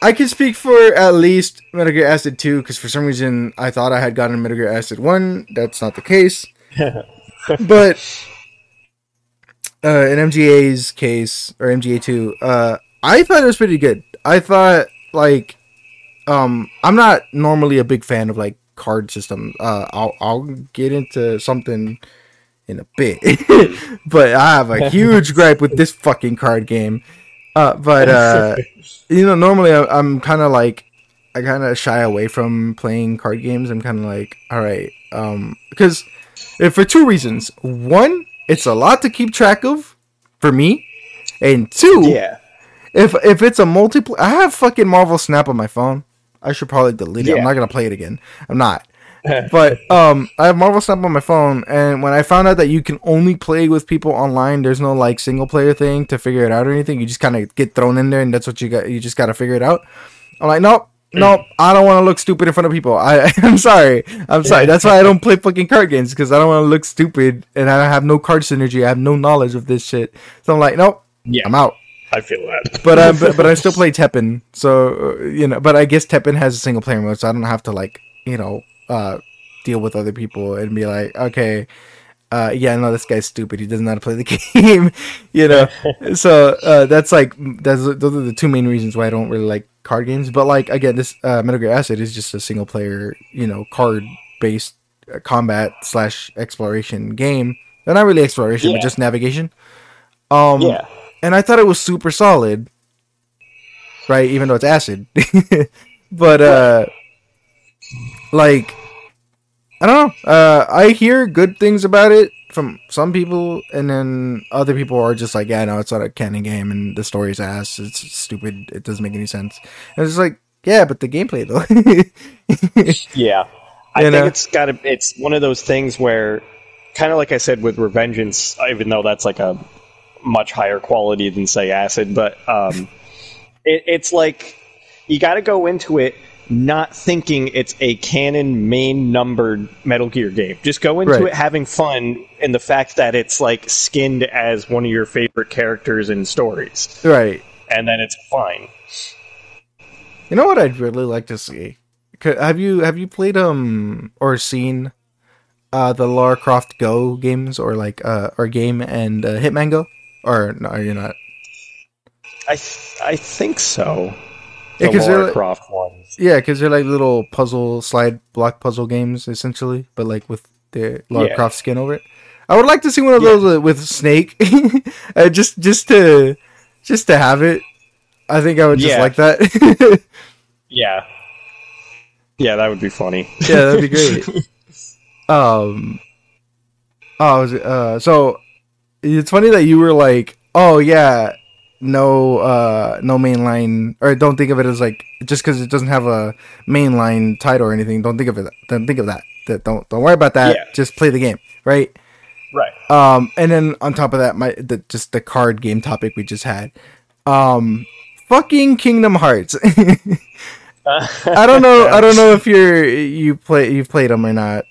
I can speak for at least Metal Gear Acid two because for some reason I thought I had gotten Metal Gear Acid one. That's not the case. but uh, in MGA's case or MGA two, uh, I thought it was pretty good. I thought like um, I'm not normally a big fan of like card system. Uh, I'll I'll get into something in a bit, but I have a huge gripe with this fucking card game. Uh, but uh, you know, normally I, I'm kind of like I kind of shy away from playing card games. I'm kind of like, all right, um, because if for two reasons. One, it's a lot to keep track of for me, and two, yeah. if if it's a multiplayer, I have fucking Marvel Snap on my phone. I should probably delete it. I'm not gonna play it again. I'm not. but um, I have Marvel Snap on my phone, and when I found out that you can only play with people online, there's no like single player thing to figure it out or anything. You just kind of get thrown in there, and that's what you got. You just got to figure it out. I'm like, nope, nope. I don't want to look stupid in front of people. I, I'm sorry. I'm sorry. That's why I don't play fucking card games because I don't want to look stupid, and I have no card synergy. I have no knowledge of this shit. So I'm like, nope. Yeah. I'm out I feel that. but um, but, but I still play Teppen, so uh, you know. But I guess Teppen has a single player mode, so I don't have to like you know uh deal with other people and be like, okay, uh, yeah, no, this guy's stupid. He doesn't know how to play the game, you know. so uh, that's like that's those are the two main reasons why I don't really like card games. But like again, this uh, Metal Gear Acid is just a single player, you know, card based uh, combat slash exploration game. They're not really exploration, Yeah. but just navigation. Um, Yeah. and I thought it was super solid. right? Even though it's acid. but uh like I don't know. Uh I hear good things about it from some people and then other people are just like, yeah, no, it's not a canon game and the story's ass. It's stupid. It doesn't make any sense. And it's like, yeah, but the gameplay though. Yeah, I You think know? it's got to. It's one of those things where, kind of like I said with Revengeance, even though that's like a much higher quality than say Acid, but um, it, it's like you got to go into it not thinking it's a canon main numbered Metal Gear game. Just go into Right. it having fun and the fact that it's like skinned as one of your favorite characters in stories, right. and then it's fine. You know what I'd really like to see? Have you have you played um or seen uh the Lara Croft Go games or like uh or game and uh, Hitman Go? Or no, you're not. I th- I think so. Yeah, The 'cause they're Lara like- Croft ones. Yeah, because they're like little puzzle slide block puzzle games essentially, but like with the Lara Yeah. Croft skin over it. I would like to see one of Yeah. those uh, with Snake, uh, just just to just to have it. I think I would just Yeah. like that. Yeah. Yeah, that would be funny. yeah, that'd be great. um, oh, uh, so it's funny that you were like, oh yeah, no, uh, no mainline, or don't think of it as like just because it doesn't have a mainline title or anything. Don't think of it. Don't think of that. That don't don't worry about that. Yeah. Just play the game, right? Right. Um, and then on top of that, my the, just the card game topic we just had. Um, fucking Kingdom Hearts. I don't know. I don't know if you're you play you've played them or not.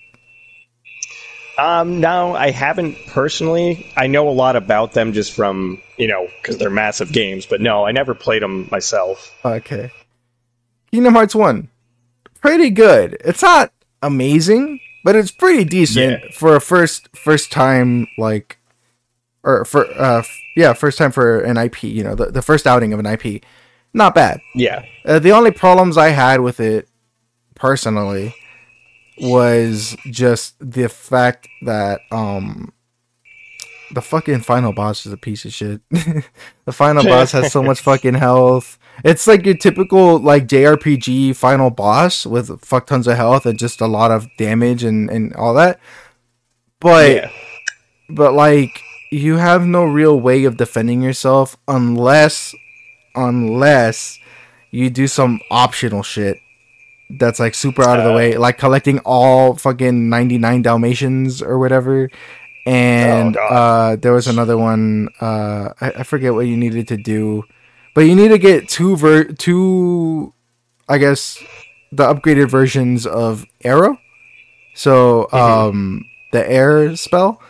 Um, no, I haven't personally. I know a lot about them just from, you know, because they're massive games, but no, I never played them myself. Okay. Kingdom Hearts 1. Pretty good. It's not amazing, but it's pretty decent Yeah. for a first first time like or for uh f- yeah, first time for an IP, you know, the, the first outing of an IP. Not bad. Yeah. Uh, the only problems I had with it personally was just the fact that um the fucking final boss is a piece of shit. the final boss has so much fucking health. It's like your typical like JRPG final boss with fuck tons of health and just a lot of damage and and all that. But yeah. but like you have no real way of defending yourself unless unless you do some optional shit that's like super out of the way like collecting all fucking 99 dalmatians or whatever. And Oh, uh there was another one uh I, I forget what you needed to do but you need to get two ver two i guess the upgraded versions of Aero. So um the air spell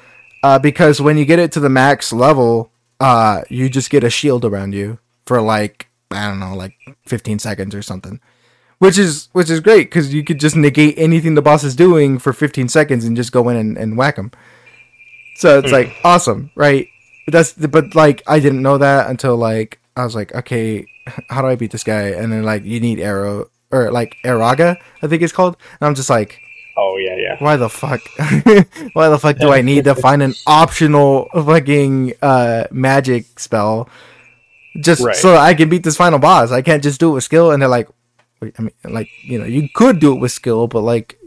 uh because when you get it to the max level uh you just get a shield around you for like i don't know like 15 seconds or something which is which is great because you could just negate anything the boss is doing for 15 seconds and just go in and, and whack him so it's like awesome right? But that's but like i didn't know that until like i was like okay how do i beat this guy? And then like you need Aero or like Aeroga i think it's called. And i'm just like Oh, yeah, yeah. why the fuck? Why the fuck do i need to find an optional fucking uh magic spell just Right. so i can beat this final boss? I can't just do it with skill and they're like i mean like you know you could do it with skill but like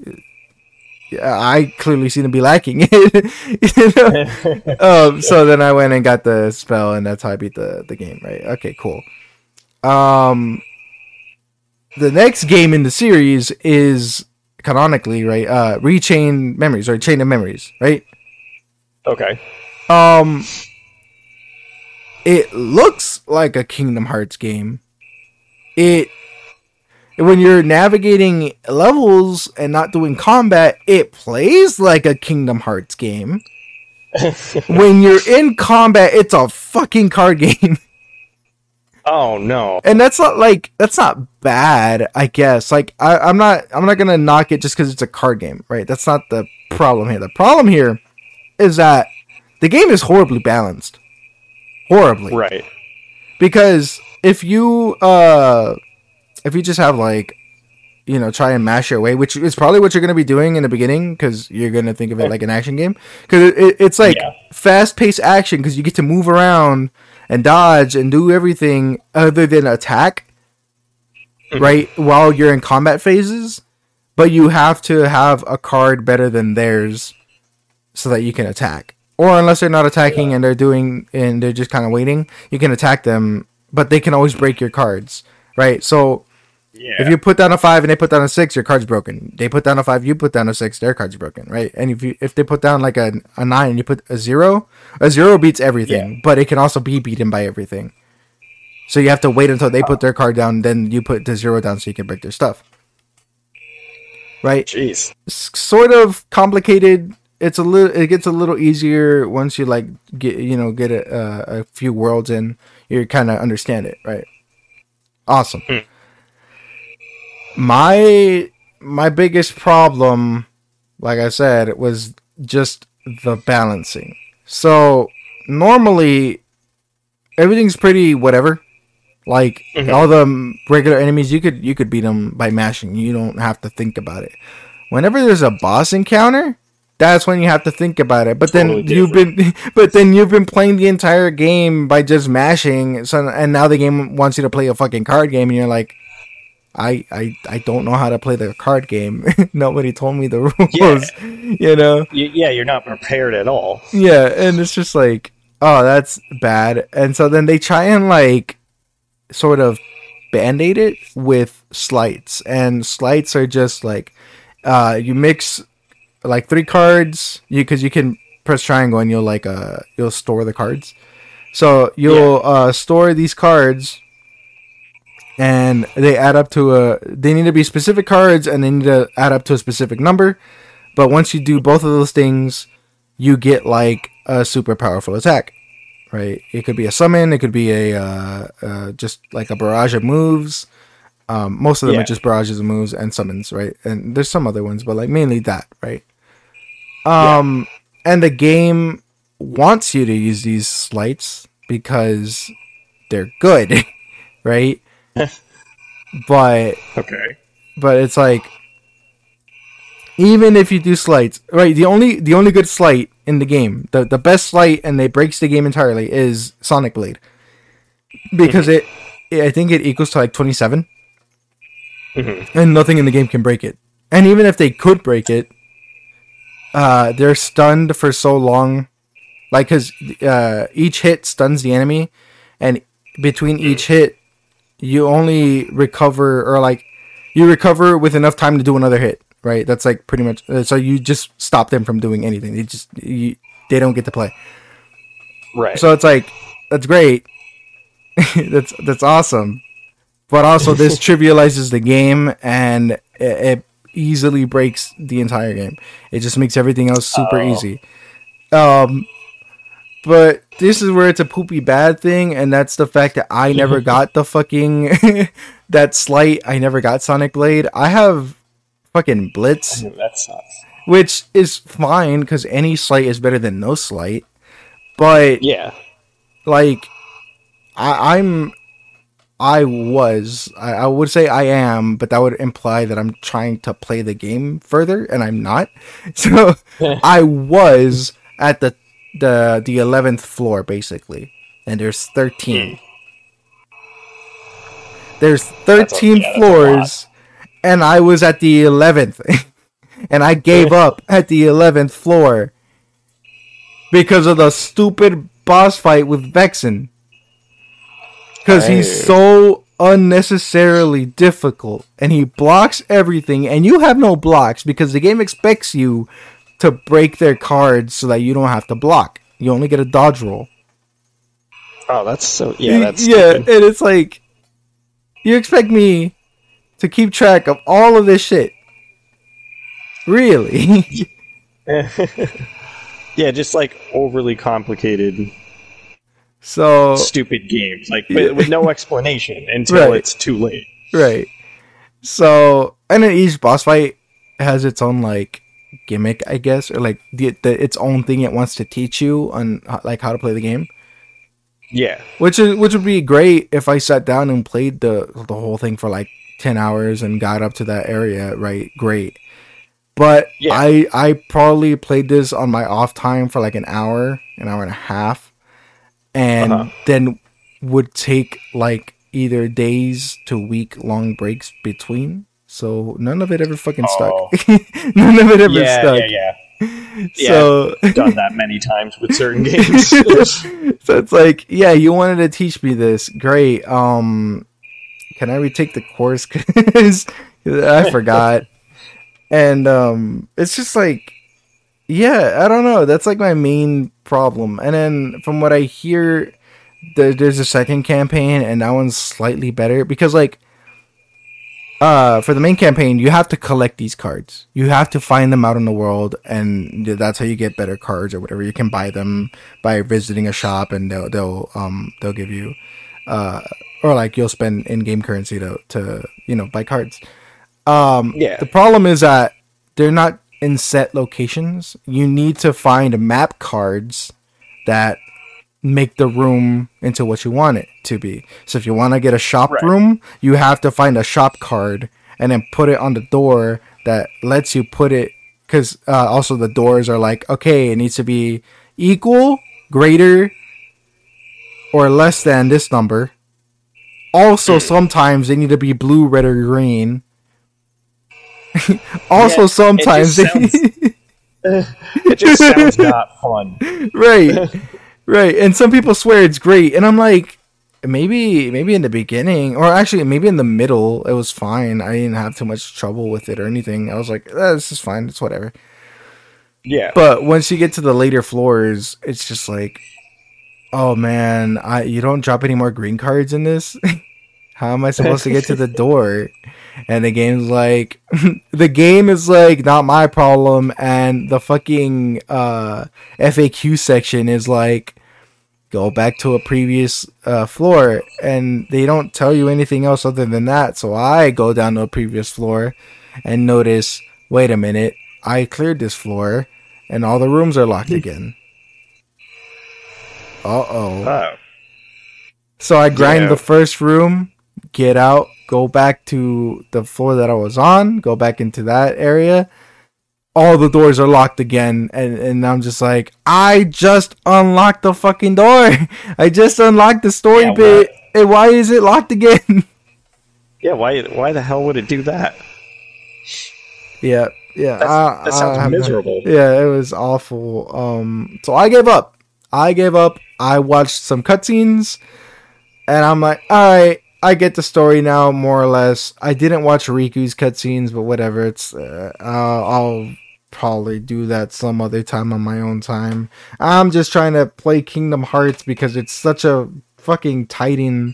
yeah, i clearly seem to be lacking it you know? um so then i went and got the spell and that's how i beat the the game right okay cool um the next game in the series is canonically right uh rechain memories or chain of memories right Okay. um it looks like a kingdom hearts game it when you're navigating levels and not doing combat it plays like a kingdom hearts game. When you're in combat it's a fucking card game. Oh, no. and that's not like that's not bad i guess. Like I, i'm not i'm not gonna knock it just because it's a card game right? That's not the problem here. The problem here is that the game is horribly balanced. Horribly. Right. because if you uh if you just have like you know try and mash your way which is probably what you're going to be doing in the beginning because you're going to think of it like an action game because it, it, it's like Yeah. fast-paced action because you get to move around and dodge and do everything other than attack mm-hmm. right? While you're in combat phases, but you have to have a card better than theirs so that you can attack. Or unless they're not attacking and they're doing and they're just kind of waiting, you can attack them, but they can always break your cards, right? So Yeah. if you put down a five and they put down a six, your card's broken. They put down a five, you put down a six, their card's broken, right? And if you if they put down like a, a nine and you put a zero, a zero beats everything, Yeah. but it can also be beaten by everything. So you have to wait until they put their card down, then you put the zero down so you can break their stuff. Right? Jeez. Sort of complicated. It's a little. It gets a little easier once you like get you know get a, a few worlds in. You kind of understand it, right? Awesome. Hmm. My my biggest problem, like I said, was just the balancing. So normally everything's pretty whatever. Like Mhm. all the regular enemies, you could you could beat them by mashing. You don't have to think about it. Whenever there's a boss encounter, that's when you have to think about it. But Totally then you've been, but then you've been playing the entire game by just mashing. So and now the game wants you to play a fucking card game, and you're like, I I I don't know how to play the card game. Nobody told me the rules. You know. Yeah, you're not prepared at all. Yeah, and it's just like, oh, that's bad. And so then they try and like sort of band-aid it with slights. And slights are just like uh you mix like three cards, you cuz you can press triangle and you'll like uh you'll store the cards. So you'll uh store these cards and they add up to a they need to be specific cards and they need to add up to a specific number. But once you do both of those things, you get like a super powerful attack, right? It could be a summon, it could be a uh, uh, just like a barrage of moves. Um, most of them Yeah. are just barrages of moves and summons, right? And there's some other ones, but like mainly that, right? Um, and the game wants you to use these slights because they're good, right? but Okay. but it's like even if you do slights right the only the only good slight in the game the the best slight and it breaks the game entirely is sonic blade. Because it i think it equals to like 27 Mhm. and nothing in the game can break it. And even if they could break it uh they're stunned for so long. Like because uh each hit stuns the enemy and between each hit you only recover or like you recover with enough time to do another hit right? That's like pretty much uh, so you just stop them from doing anything. They just you, they don't get to play. Right. so it's like that's great. That's that's awesome. But also this trivializes the game and it, it easily breaks the entire game. It just makes everything else super Oh. easy. Um but this is where it's a poopy bad thing and that's the fact that i never got the fucking that slight i never got sonic blade i have fucking blitz that sucks. which is fine because any slight is better than no slight but Yeah. like I, I'm I was I, I would say I am, but that would imply that I'm trying to play the game further, and I'm not. So I was at the the the eleventh floor basically, and there's thirteen. There's thirteen yeah, floors, and I was at the eleventh, and I gave up at the eleventh floor because of the stupid boss fight with Vexen. Because he's so unnecessarily difficult and he blocks everything, and you have no blocks because the game expects you to break their cards so that you don't have to block. You only get a dodge roll. Oh, that's so. Yeah, that's yeah, stupid. and it's like you expect me to keep track of all of this shit. Really? yeah, just like overly complicated, so stupid games, like with, with no explanation until Right. it's too late. right. So and then each boss fight has its own like gimmick, I guess, or like the, the its own thing it wants to teach you on like how to play the game. Yeah, Which is which would be great if I sat down and played the the whole thing for like ten hours and got up to that area, right? Great. But Yeah. I I probably played this on my off time for like an hour, an hour and a half, and Uh-huh. then would take like either days to week long breaks between. So none of it ever fucking Oh. stuck. none of it ever stuck. yeah, stuck. yeah, yeah. So Done that many times with certain games. so it's like, yeah, you wanted to teach me this. Great. Um, can I retake the course? Because I forgot. and um, it's just like, yeah, I don't know. That's like my main problem. And then from what I hear, there, there's a second campaign, and that one's slightly better because like. Uh, for the main campaign, you have to collect these cards. You have to find them out in the world, and that's how you get better cards or whatever. You can buy them by visiting a shop, and they'll they'll um they'll give you, uh, or like you'll spend in-game currency to to you know buy cards. Um, Yeah. The problem is that they're not in set locations. You need to find map cards that make the room into what you want it to be. So if you want to get a shop Right. room, you have to find a shop card and then put it on the door that lets you put it because uh, also the doors are like okay it needs to be equal greater or less than this number also sometimes they need to be blue red or green also Yeah, sometimes they just it just sounds not fun. right right and some people swear it's great and i'm like maybe maybe in the beginning or actually maybe in the middle it was fine. I didn't have too much trouble with it or anything. I was like eh, this is fine it's whatever. Yeah. but once you get to the later floors it's just like oh man i you don't drop any more green cards in this? How am i supposed to get to the door? And the game's like the game is like not my problem and the fucking uh faq section is like go back to a previous uh, floor and they don't tell you anything else other than that so i go down to a previous floor and notice wait a minute i cleared this floor and all the rooms are locked again uh-oh Oh. so I grind Yeah. the first room, get out, go back to the floor that I was on, go back into that area. All the doors are locked again, and, and I'm just like, I just unlocked the fucking door. I just unlocked the story Yeah, bit, and why is it locked again? Yeah, why why the hell would it do that? yeah, yeah. I- that sounds I miserable. Yeah, it was awful. Um, so I gave up. I gave up. I watched some cutscenes, and I'm like, all right, I get the story now, more or less. I didn't watch Riku's cutscenes, but whatever. It's uh, uh, I'll probably do that some other time on my own time. I'm just trying to play Kingdom Hearts because it's such a fucking titan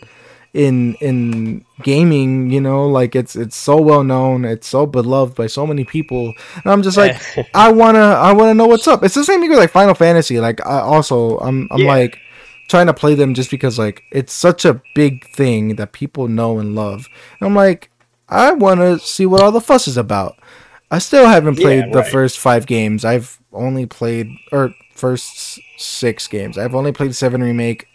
in in gaming you know? Like it's it's so well known it's so beloved by so many people. And i'm just like i wanna i wanna know what's up. It's the same thing with like final fantasy. Like i also i'm i'm Yeah. like trying to play them just because like it's such a big thing that people know and love. And i'm like i want to see what all the fuss is about i still haven't Yeah, played the right. first five games. I've only played or first six games. I've only played seven remake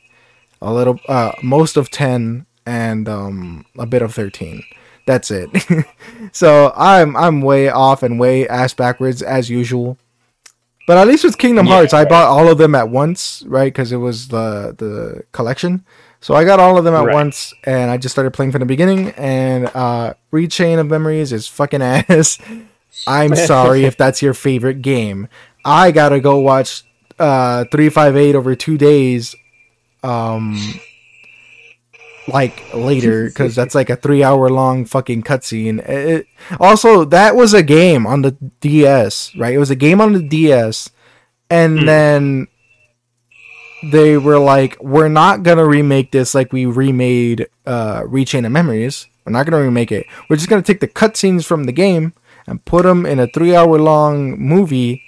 a little uh most of 10 and um a bit of 13 that's it. So i'm i'm way off and way ass backwards as usual. But at least with kingdom Yeah, hearts i bought all of them at once right? Because it was the the collection. So i got all of them at Right. once and i just started playing from the beginning and uh Re:Chain of Memories is fucking ass i'm sorry if that's your favorite game i gotta go watch uh 358 over two days um like later because that's like a three hour long fucking cutscene. It, also, that was a game on the DS, right? It was a game on the DS, and then they were like, "We're not gonna remake this like we remade uh, Re:Chain of Memories. We're not gonna remake it. We're just gonna take the cutscenes from the game and put them in a three hour long movie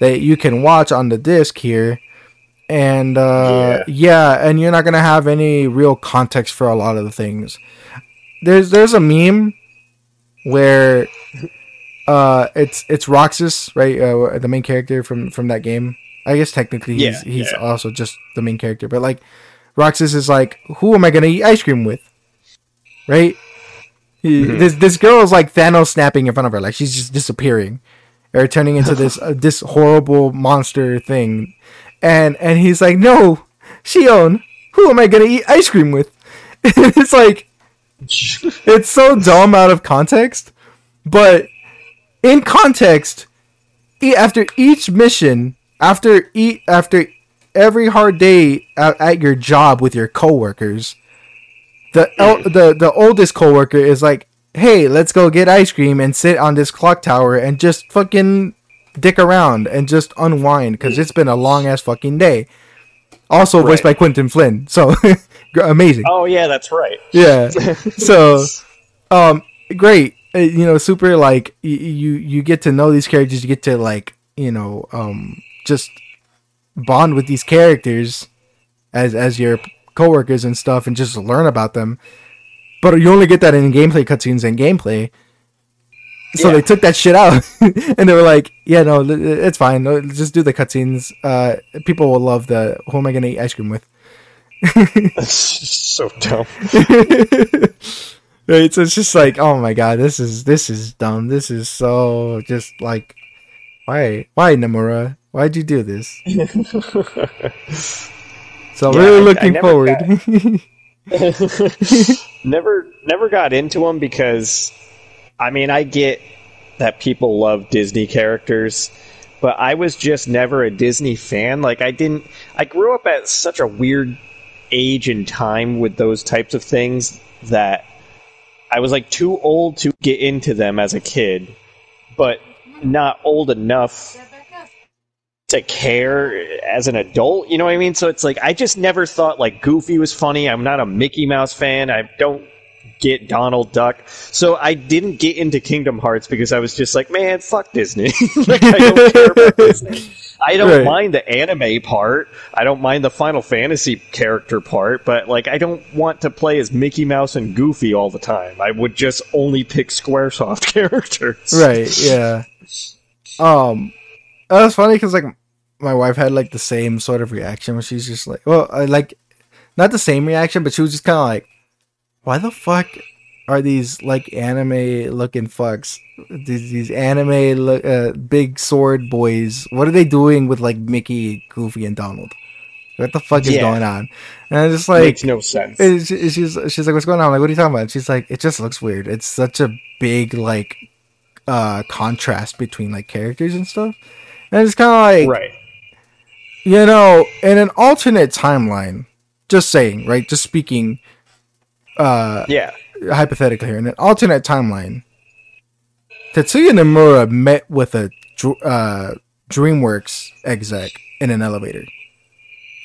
that you can watch on the disc here." and uh, yeah. and you're not gonna have any real context for a lot of the things. There's there's a meme where uh, it's it's Roxas, right? Uh, the main character from from that game. I guess technically he's Yeah, he's yeah. also just the main character, but like Roxas is like, who am I gonna eat ice cream with? Right? He- Mm-hmm. This this girl is like Thanos snapping in front of her, like she's just disappearing or turning into this uh, this horrible monster thing, and and he's like, no, Xion, who am I gonna eat ice cream with? it's like it's so dumb out of context, but in context, e- after each mission, after e- after every hard day at, at your job with your coworkers, the el- the the oldest coworker is like, "Hey, let's go get ice cream and sit on this clock tower and just fucking dick around and just unwind because it's been a long ass fucking day." Also voiced by Right. Quinton Flynn, so amazing. Oh yeah, that's right. Yeah. So, um, great. Uh, You know, super like y- you you get to know these characters. You get to like you know um just bond with these characters as as your coworkers and stuff, and just learn about them. But you only get that in gameplay cutscenes and gameplay. So Yeah. they took that shit out, and they were like, "Yeah, no, it's fine. Just do the cutscenes. Uh, people will love the. Who am I gonna eat ice cream with?" so dumb. right so it's just like oh my god this is this is dumb this is so just like why why Nomura? why'd you do this so i'm Yeah, really looking forward never never got into them because I mean I get that people love Disney characters, but I was just never a Disney fan. Like I didn't I grew up at such a weird age and time with those types of things that I was like too old to get into them as a kid, but not old enough to care as an adult. You know what I mean? So it's like I just never thought like Goofy was funny. I'm not a Mickey Mouse fan. I don't get Donald Duck. So I didn't get into Kingdom Hearts because I was just like, man, fuck Disney. like I don't care about Disney. I don't Right. mind the anime part. I don't mind the Final Fantasy character part, but like I don't want to play as Mickey Mouse and Goofy all the time. I would just only pick SquareSoft characters. right yeah um that's funny because like my wife had like the same sort of reaction when she's just like well I like not the same reaction but she was just kind of like why the fuck are these like anime looking fucks these, these anime look, uh, big sword boys what are they doing with like mickey goofy and donald what the fuck is Yeah. going on and i'm just like Makes no sense. and she- she's she's like, "What's going on?" I'm like, "What are you talking about?" She's like, "It just looks weird. It's such a big like uh contrast between like characters and stuff." And it's kind of like, right. You know, in an alternate timeline, just saying, right? Just speaking uh Yeah. hypothetically here, in an alternate timeline, Tetsuya Nomura met with a uh, DreamWorks exec in an elevator.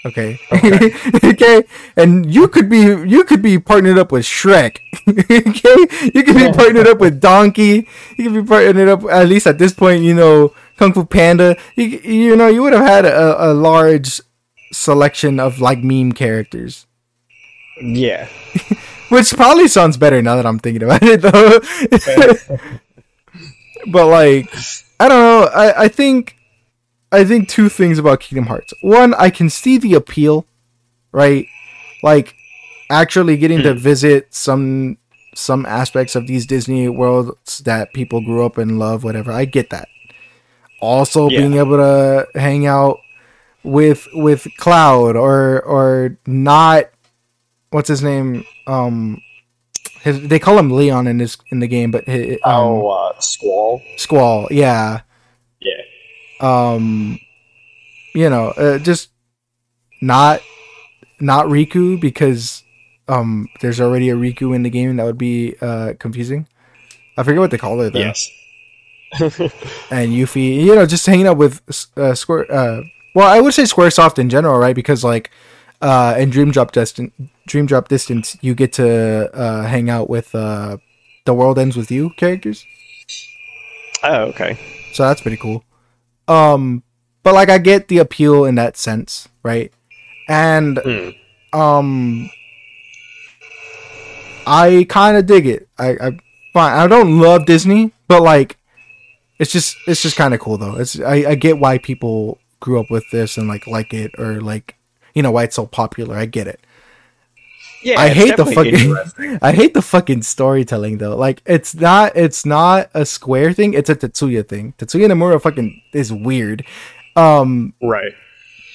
Okay. Okay. And you could be you could be partnered up with Shrek. okay. You could be partnered up with Donkey. You could be partnered up at least at this point. You know, Kung Fu Panda. You you know you would have had a, a large selection of like meme characters. Yeah. Which probably sounds better now that I'm thinking about it, though. but like, I don't know. I, I think, I think two things about Kingdom Hearts. One, I can see the appeal, right? Like, actually getting to hmm. visit some some aspects of these Disney worlds that people grew up and love, whatever. I get that. Also, Yeah. being able to hang out with with Cloud or or not what's his name? Um, his they call him Leon in this in the game, but hi um, Oh, uh, Squall. Squall, yeah. Yeah. Um, you know, uh, just not not Riku because um, there's already a Riku in the game that would be uh confusing. I forget what they call it though. Yes. And Yuffie, you know, just hanging out with uh, Square. Uh, well, I would say SquareSoft in general, right? Because like uh, in Dream Drop Distance, Dream Drop Distance, you get to uh, hang out with uh, the World Ends with You characters, Oh, okay. so that's pretty cool. Um, but like I get the appeal in that sense, right? And Hmm. um, I kind of dig it. I, I fine. I don't love Disney, but like, it's just it's just kind of cool though. It's I, I get why people grew up with this and like like it or like you know why it's so popular. I get it. Yeah, I hate the fucking. I hate the fucking storytelling though. Like it's not it's not a Square thing. It's a Tetsuya thing. Tetsuya Nomura fucking is weird. Um, right.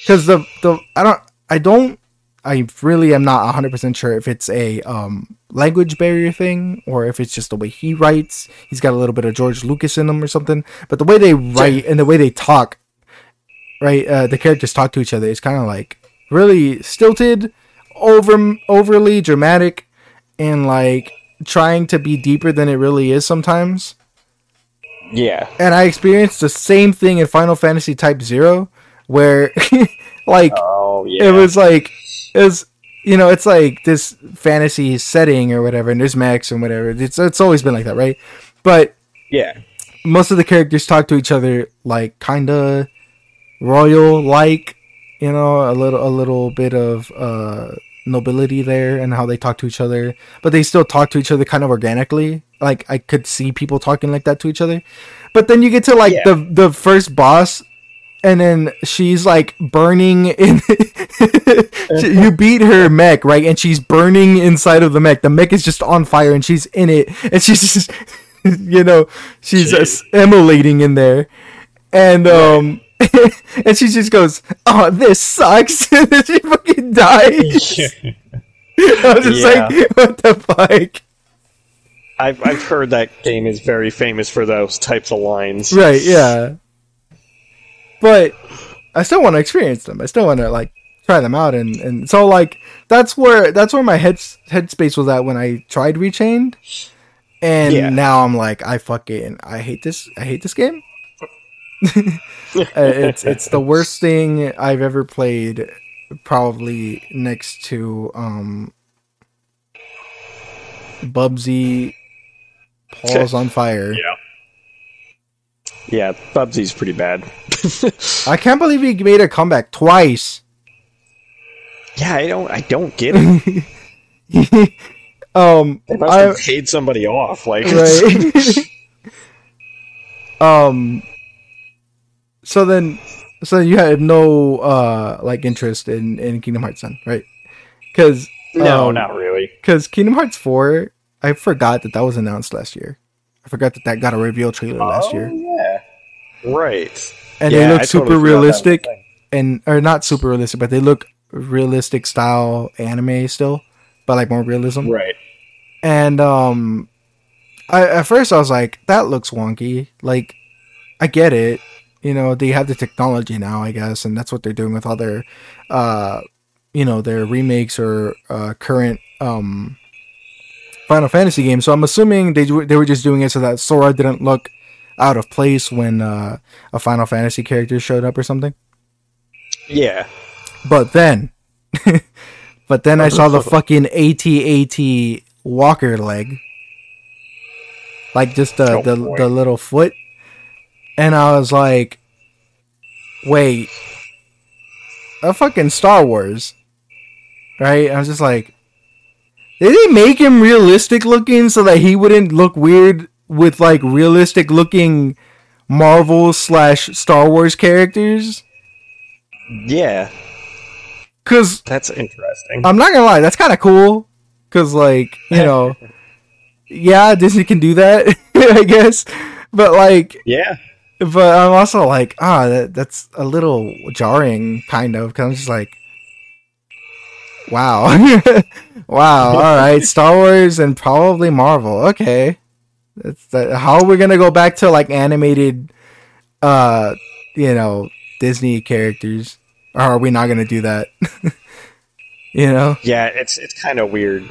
because the the I don't I don't I really am not 100% sure if it's a um, language barrier thing or if it's just the way he writes. He's got a little bit of George Lucas in him or something. But the way they write and the way they talk, right? Uh, the characters talk to each other is kind of like really stilted, over overly dramatic, and like trying to be deeper than it really is sometimes. Yeah. And I experienced the same thing in Final Fantasy Type Zero, where like Oh yeah. it was like was you know it's like this fantasy setting or whatever and there's Max and whatever. It's it's always been like that right? But yeah. most of the characters talk to each other like kind of royal like you know a little a little bit of uh nobility there and how they talk to each other. But they still talk to each other kind of organically. Like i could see people talking like that to each other. But then you get to like Yeah. the the first boss and then she's like burning in you beat her mech right? And she's burning inside of the mech. The mech is just on fire and she's in it. And she's just you know she's Jeez. emulating in there. And um and she just goes oh this sucks. And then she fucking dies. I was just Yeah. like what the fuck? I've I've heard that game is very famous for those types of lines. right yeah but i still want to experience them i still want to like try them out and and so like that's where that's where my head headspace was at when i tried rechained and Yeah. now i'm like i fucking i hate this i hate this game Uh, it's it's the worst thing i've ever played probably next to um bubsy paws on fire Yeah. Yeah, Bubsy's pretty bad. i can't believe he made a comeback twice yeah, I don't I don't get it. um They must I, have paid somebody off. Like right um so then so you have no uh like interest in in kingdom hearts then right because no, um, not really. because kingdom hearts 4 i forgot that that was announced last year i forgot that that got a reveal trailer last oh, year yeah. Right. and Yeah, they I look super totally forgot that was a realistic and or not super realistic but they look realistic style anime still but like more realism. Right. and um I, at first i was like that looks wonky. Like i get it. You know they have the technology now i guess and that's what they're doing with all their uh you know their remakes or uh current um final fantasy games. So i'm assuming they, they were just doing it so that sora didn't look out of place when uh a final fantasy character showed up or something? Yeah. but then but then i saw the fucking at-at walker leg. Like just the Oh, the, boy. the little foot. And i was like wait. A fucking star wars. Right? I was just like did they make him realistic looking so that he wouldn't look weird with like realistic looking marvel slash star wars characters Yeah. because That's interesting. I'm not gonna lie, that's kind of cool. Cause like you know, yeah, Disney can do that, I guess. But like, yeah. but I'm also like, ah, that, that's a little jarring, kind of. Cause I'm just like, wow, wow, all right, Star Wars and probably Marvel. Okay, that's that. How are we gonna go back to like animated, uh, you know, Disney characters? Or are we not gonna do that? you know, Yeah, it's it's kind of weird.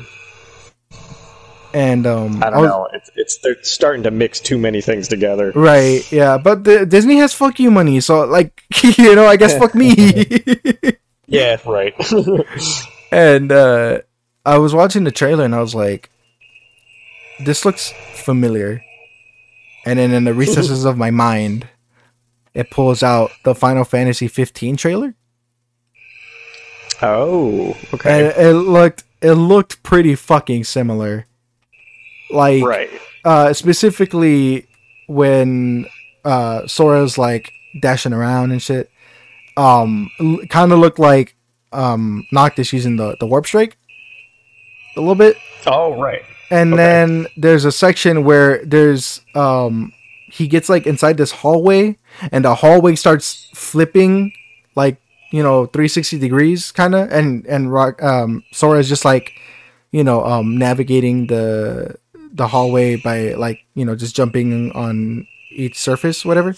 and um, I don't was- know. It's it's they're starting to mix too many things together. Right, yeah, but the, Disney has fuck you money, so like, you know, I guess fuck me. Yeah, right. and uh I was watching the trailer and I was like, this looks familiar. And then in the recesses of my mind, it pulls out the Final Fantasy 15 trailer. oh, okay. And it looked it looked pretty fucking similar. Like right. uh specifically when uh Sora's like dashing around and shit um kind of looked like um Noctis using the the warp strike a little bit Oh, right. And Okay. then there's a section where there's um he gets like inside this hallway and the hallway starts flipping like you know 360 degrees kind of and and rock um sora is just like you know um navigating the the hallway by like you know just jumping on each surface whatever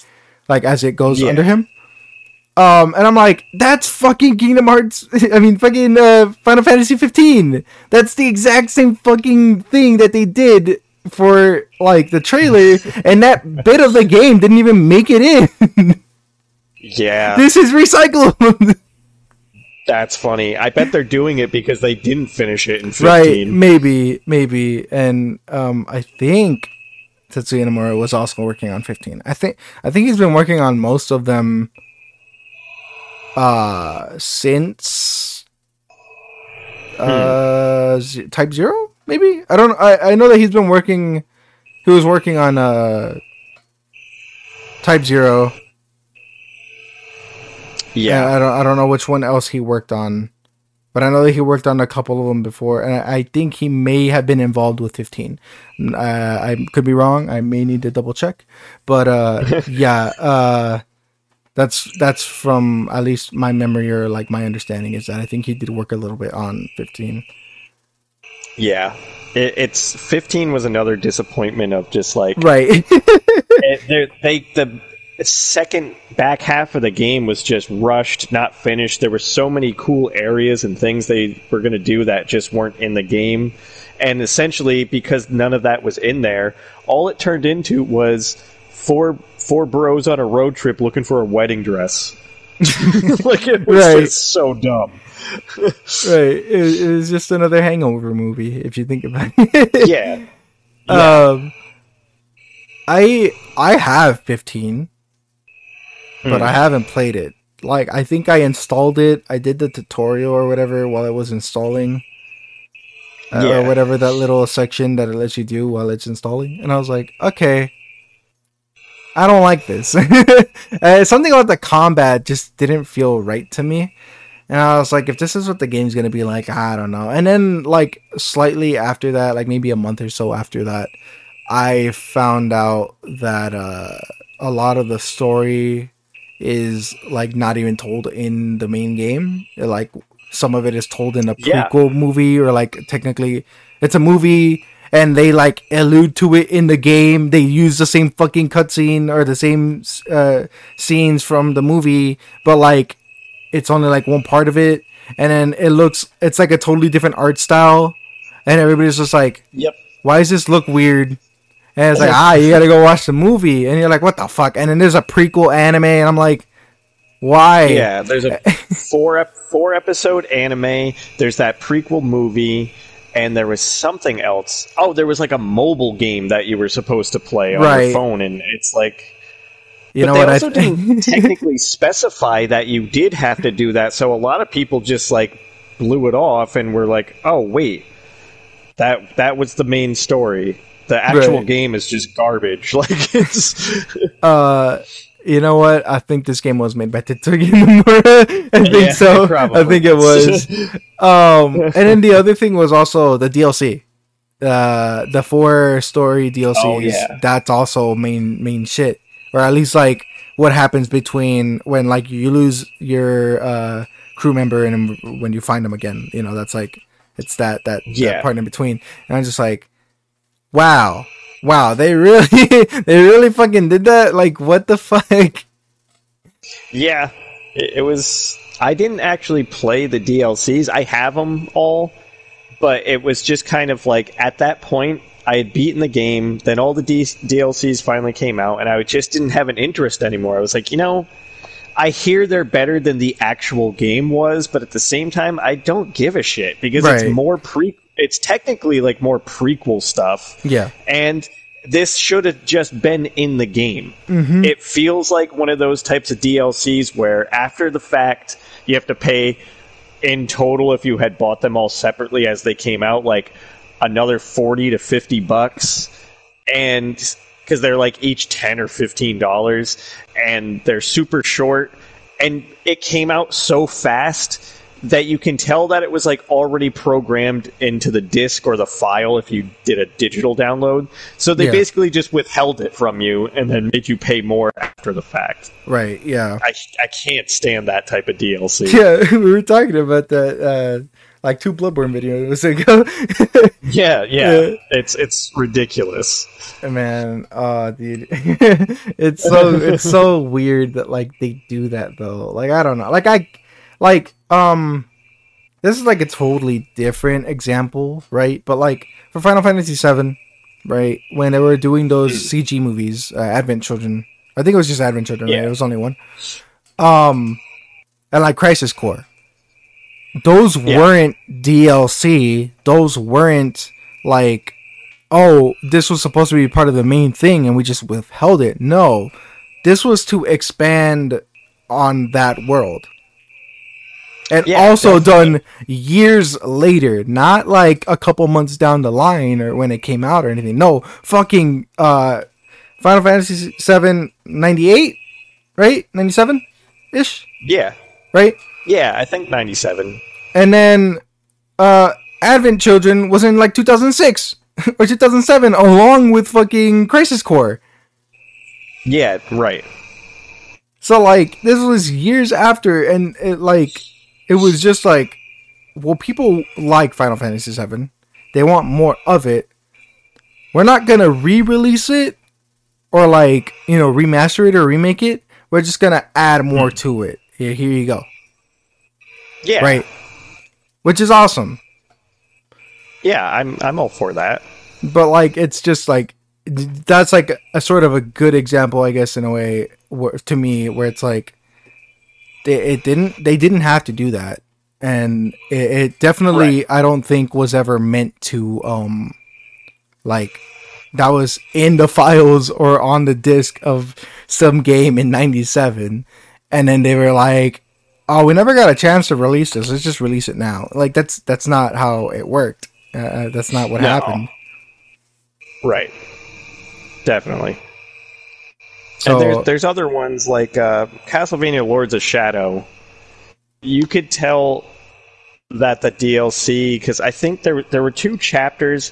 like as it goes Yeah. under him um and i'm like that's fucking kingdom hearts i mean fucking uh final fantasy 15 that's the exact same fucking thing that they did for like the trailer and that bit of the game didn't even make it in. Yeah, this is recycled that's funny. I bet they're doing it because they didn't finish it in right. Maybe. Maybe. And um i think tetsuya nomura was also working on 15 i think i think he's been working on most of them uh since uh Z- type zero maybe i don't i i know that he's been working he was working on uh type zero Yeah, I don't I don't know which one else he worked on, but I know that he worked on a couple of them before, and I, I think he may have been involved with 15. Uh, I could be wrong. I may need to double check, but uh, yeah, uh, that's that's from at least my memory or like my understanding is that I think he did work a little bit on 15. yeah. It, it's 15 was another disappointment of just like Right. it, they the second back half of the game was just rushed, not finished. There were so many cool areas and things they were going to do that just weren't in the game. And essentially, because none of that was in there, all it turned into was four four bros on a road trip looking for a wedding dress. like it was Right. just so dumb. right. It, it was just another hangover movie if you think about it. Yeah. Um, I I have 15, but Hmm. I haven't played it. Like I think I installed it. I did the tutorial or whatever while it was installing. Uh, Yeah. Or whatever that little section that it lets you do while it's installing, and I was like, okay, I don't like this. uh, something about the combat just didn't feel right to me. And I was like, if this is what the game's gonna be like, I don't know. And then like slightly after that, like maybe a month or so after that, I found out that uh, a lot of the story is like not even told in the main game. Like some of it is told in a Yeah. prequel movie, or like technically it's a movie and they like allude to it in the game. They use the same fucking cutscene or the same uh, scenes from the movie, but like it's only like one part of it, and then it looks it's like a totally different art style, and everybody's just like, Yep. "Why does this look weird?" And it's like, ah, you gotta go watch the movie, and you're like, "What the fuck?" And then there's a prequel anime, and I'm like, "Why?" Yeah, there's a four ep- four episode anime. There's that prequel movie, and there was something else. Oh, there was like a mobile game that you were supposed to play on Right. your phone, and it's like. you but know they what I also think? didn't technically specify that you did have to do that, so a lot of people just like blew it off and were like, "Oh, wait, that that was the main story." The actual Right. game is just garbage. Like it's uh, you know what? I think this game was made by Tetsuya Nomura. I think Yeah, so. probably I think it was. um, and then the other thing was also the DLC. Uh, the four story DLCs. Oh, yeah. That's also main main shit, or at least like what happens between when like you lose your uh crew member and when you find them again. You know, that's like it's that that, Yeah. that part in between. And I'm just like, wow, wow, they really they really fucking did that. Like, what the fuck? Yeah, it, it was. I didn't actually play the DLCs. I have them all, but it was just kind of like at that point I had beaten the game. Then all the D- DLCs finally came out, and I just didn't have an interest anymore. I was like, you know, I hear they're better than the actual game was, but at the same time, I don't give a shit because Right. it's more pre. It's technically like more prequel stuff Yeah, and this should have just been in the game. Mm-hmm. It feels like one of those types of DLCs where after the fact you have to pay in total if you had bought them all separately as they came out like another 40 to 50 bucks and cuz they're like each 10 or 15 dollars and they're super short and it came out so fast that you can tell that it was like already programmed into the disc or the file if you did a digital download. So they Yeah. basically just withheld it from you and then made you pay more after the fact. Right. Yeah. I, I can't stand that type of DLC. Yeah. We were talking about that uh, like two Bloodborne videos ago. Yeah, yeah, Yeah. it's it's ridiculous. Man, oh dude, it's so it's so weird that like they do that though. Like I don't know. Like I, like um, this is like a totally different example, right? But like for Final Fantasy VII, right, when they were doing those CG movies, uh, Advent Children. I think it was just Advent Children. Right? It was only one. Um, and like Crisis Core. Those Yeah. weren't DLC. Those weren't like oh, this was supposed to be part of the main thing and we just withheld it. No, this was to expand on that world. And Yeah, also definitely. done years later, not like a couple months down the line or when it came out or anything. No, fucking uh Final Fantasy 7 98, right? 97 ish, Yeah, right? yeah, I think ninety seven. And then uh Advent Children was in like 2006 or 2007 along with fucking Crisis Core. Yeah, right. So like this was years after and it like it was just like well people like Final Fantasy 7. They want more of it. We're not going to re-release it or like, you know, remaster it or remake it. We're just going to add more hmm. to it. Here here you go. Yeah, Right. Which is awesome. Yeah, I'm I'm all for that. but like it's just like that's like a sort of a good example i guess in a way where, to me where it's like they, it didn't they didn't have to do that. And it, it definitely i don't think was ever meant to um like that was in the files or on the disc of some game in 97 and then they were like oh we never got a chance to release this. Let's just release it now. Like that's that's not how it worked. Uh, that's not what No. happened. Right. Definitely. So and there's there's other ones like uh, Castlevania Lords of Shadow. You could tell that the DLC because I think there there were two chapters.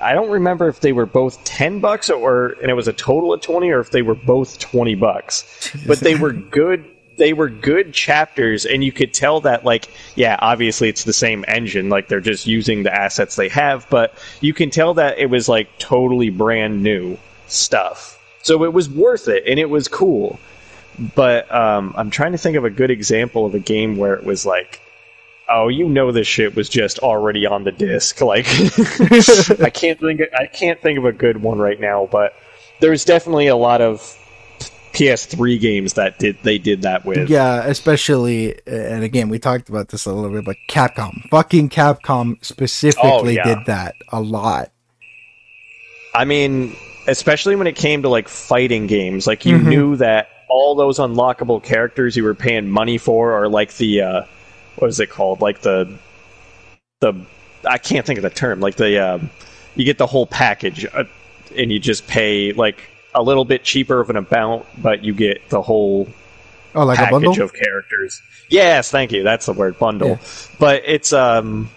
I don't remember if they were both ten bucks or and it was a total of twenty, or if they were both twenty bucks. But they were good. They were good chapters, and you could tell that, like, yeah, obviously it's the same engine. Like they're just using the assets they have, but you can tell that it was like totally brand new stuff. So it was worth it, and it was cool. But um, I'm trying to think of a good example of a game where it was like, oh, you know, this shit was just already on the disc. Like, I can't think. Of, I can't think of a good one right now, but there's definitely a lot of PS3 games that did they did that with. Yeah, especially, and again, we talked about this a little bit, but Capcom, fucking Capcom specifically Oh, yeah. did that a lot. I mean, especially when it came to like fighting games, like you Mhm. knew that all those unlockable characters you were paying money for, or like the uh, what is it called? Like the the I can't think of the term. Like the um, you get the whole package, uh, and you just pay like a little bit cheaper of an amount, but you get the whole Oh, like a package bundle? of characters. Yes, thank you. That's the word bundle. Yeah. But it's um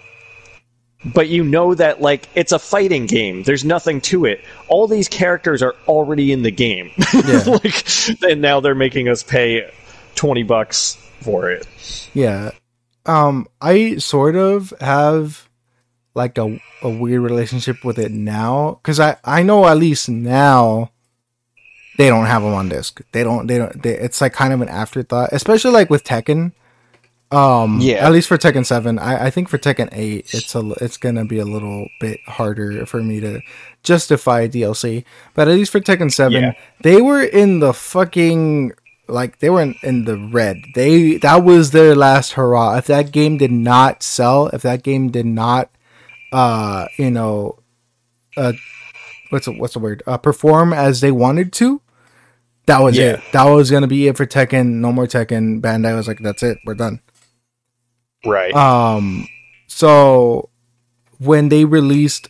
but you know that like it's a fighting game. There's nothing to it. All these characters are already in the game. Yeah. like and now they're making us pay 20 bucks for it. Yeah. Um, I sort of have like a, a weird relationship with it now because I, I know at least now they don't have them on disc. They don't, they don't, they, it's like kind of an afterthought, especially like with Tekken. Um, Yeah. at least for Tekken 7. I, I think for Tekken 8, it's a, it's gonna be a little bit harder for me to justify DLC. But at least for Tekken 7, Yeah. they were in the fucking like they were in, in the red. They that was their last hurrah. If that game did not sell, if that game did not uh, you know, uh what's the, what's the word? Uh, perform as they wanted to, that was Yeah. it. That was going to be it for Tekken. No more Tekken. Bandai was like that's it. We're done. Right. Um, so when they released,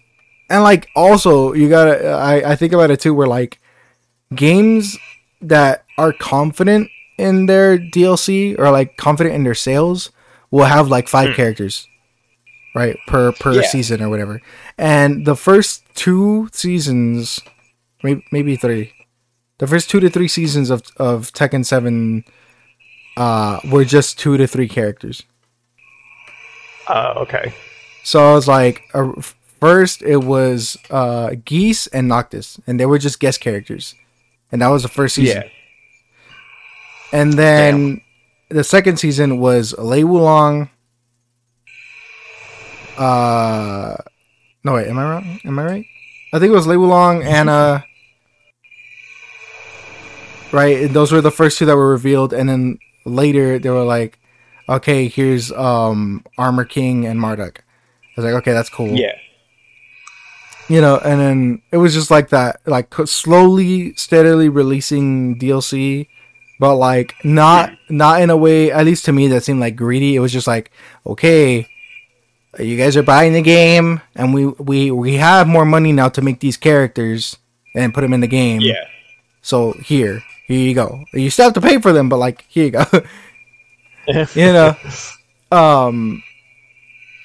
and like also you gotta, I I think about it too. Where like games that are confident in their DLC or like confident in their sales will have like five characters, right per per Yeah. season or whatever. And the first two seasons, maybe maybe three, the first two to three seasons of of Tekken Seven, uh, were just two to three characters. Uh, okay. So I was like, uh, first it was uh, Geese and Noctis, and they were just guest characters, and that was the first season. Yeah. And then the second season was Lei Wulong. Uh, no wait, am I wrong? Am I right? I think it was Lei Wulong, and Anna. Right, and those were the first two that were revealed, and then later they were like, "Okay, here's um Armor King and Marduk." I was like, "Okay, that's cool." Yeah. you know and then it was just like that like slowly steadily releasing dlc but like not not in a way at least to me that seemed like greedy it was just like okay you guys are buying the game and we we we have more money now to make these characters and put them in the game Yeah. so here here you go you still have to pay for them but like here you go you know? Um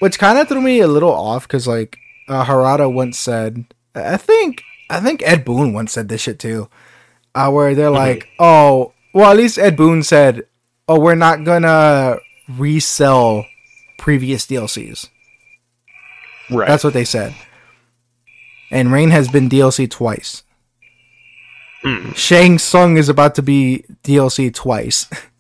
which kind of threw me a little off because like uh, harada once said i think i think ed boon once said this shit too uh, where they're like oh well at least ed boon said oh we're not gonna resell previous dlcs Right. that's what they said. And rain has been dlc twice. Shang Tsung is about to be dlc twice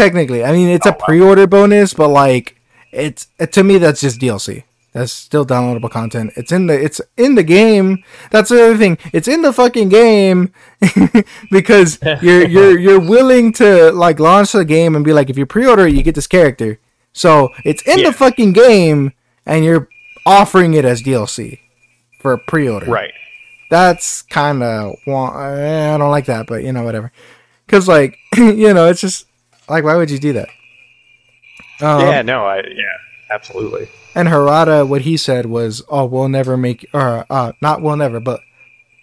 technically i mean it's a oh, pre-order bonus but like it's uh, to me that's just dlc that's still downloadable content. It's in the it's in the game. That's the other thing. It's in the fucking game because you're you're you're willing to like launch the game and be like if you pre-order it you get this character. So it's in Yeah. the fucking game and you're offering it as dlc for pre-order. Right. that's kind of eh, I don't like that, but you know whatever. Because like you know, it's just like why would you do that? Um, yeah. No. I. Yeah. Absolutely. And Harada, what he said was, "Oh, we'll never make or uh, not we'll never, but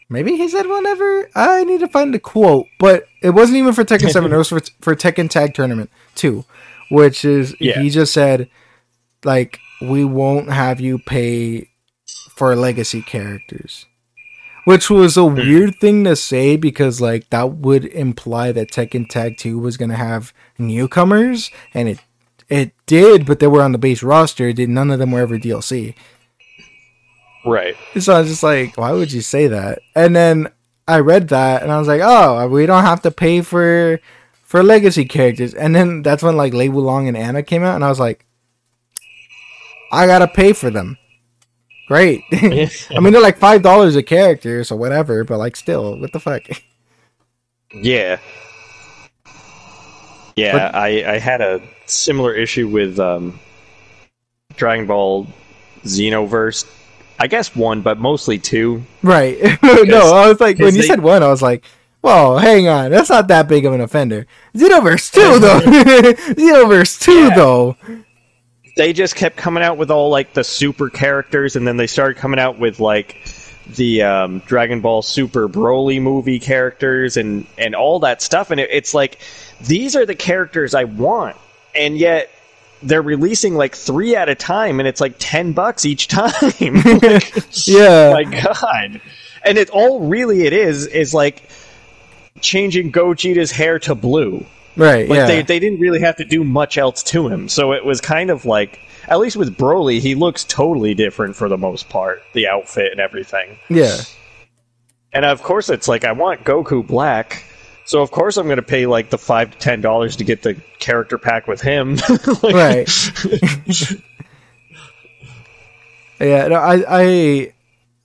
maybe he said we'll never." I need to find the quote, but it wasn't even for Tekken Seven. it was for for Tekken Tag Tournament Two, which is Yeah. he just said like we won't have you pay for legacy characters. Which was a weird thing to say because like that would imply that Tekken Tag 2 was gonna have newcomers and it it did, but they were on the base roster, did none of them were ever DLC. Right. So I was just like, why would you say that? And then I read that and I was like, oh, we don't have to pay for for legacy characters. And then that's when like Lei Wulong and Anna came out, and I was like, I gotta pay for them. Great. I mean, they're like five dollars a character, so whatever. But like, still, what the fuck? Yeah. Yeah, I, I had a similar issue with um, Dragon Ball Xenoverse. I guess one, but mostly two. Right. no, I was like, when you they- said one, I was like, well, hang on, that's not that big of an offender. Xenoverse two though. Xenoverse two Yeah. though. They just kept coming out with all like the super characters, and then they started coming out with like the um, Dragon Ball Super Broly movie characters and and all that stuff. And it, it's like these are the characters I want, and yet they're releasing like three at a time, and it's like ten bucks each time. Like, Yeah. my god and it all really it is is like changing gogeta's hair to blue Right. like yeah. they, they didn't really have to do much else to him so it was kind of like at least with broly he looks totally different for the most part the outfit and everything yeah. and of course it's like i want goku black so of course i'm going to pay like the five to ten dollars to get the character pack with him Like, Right. Yeah, no, I I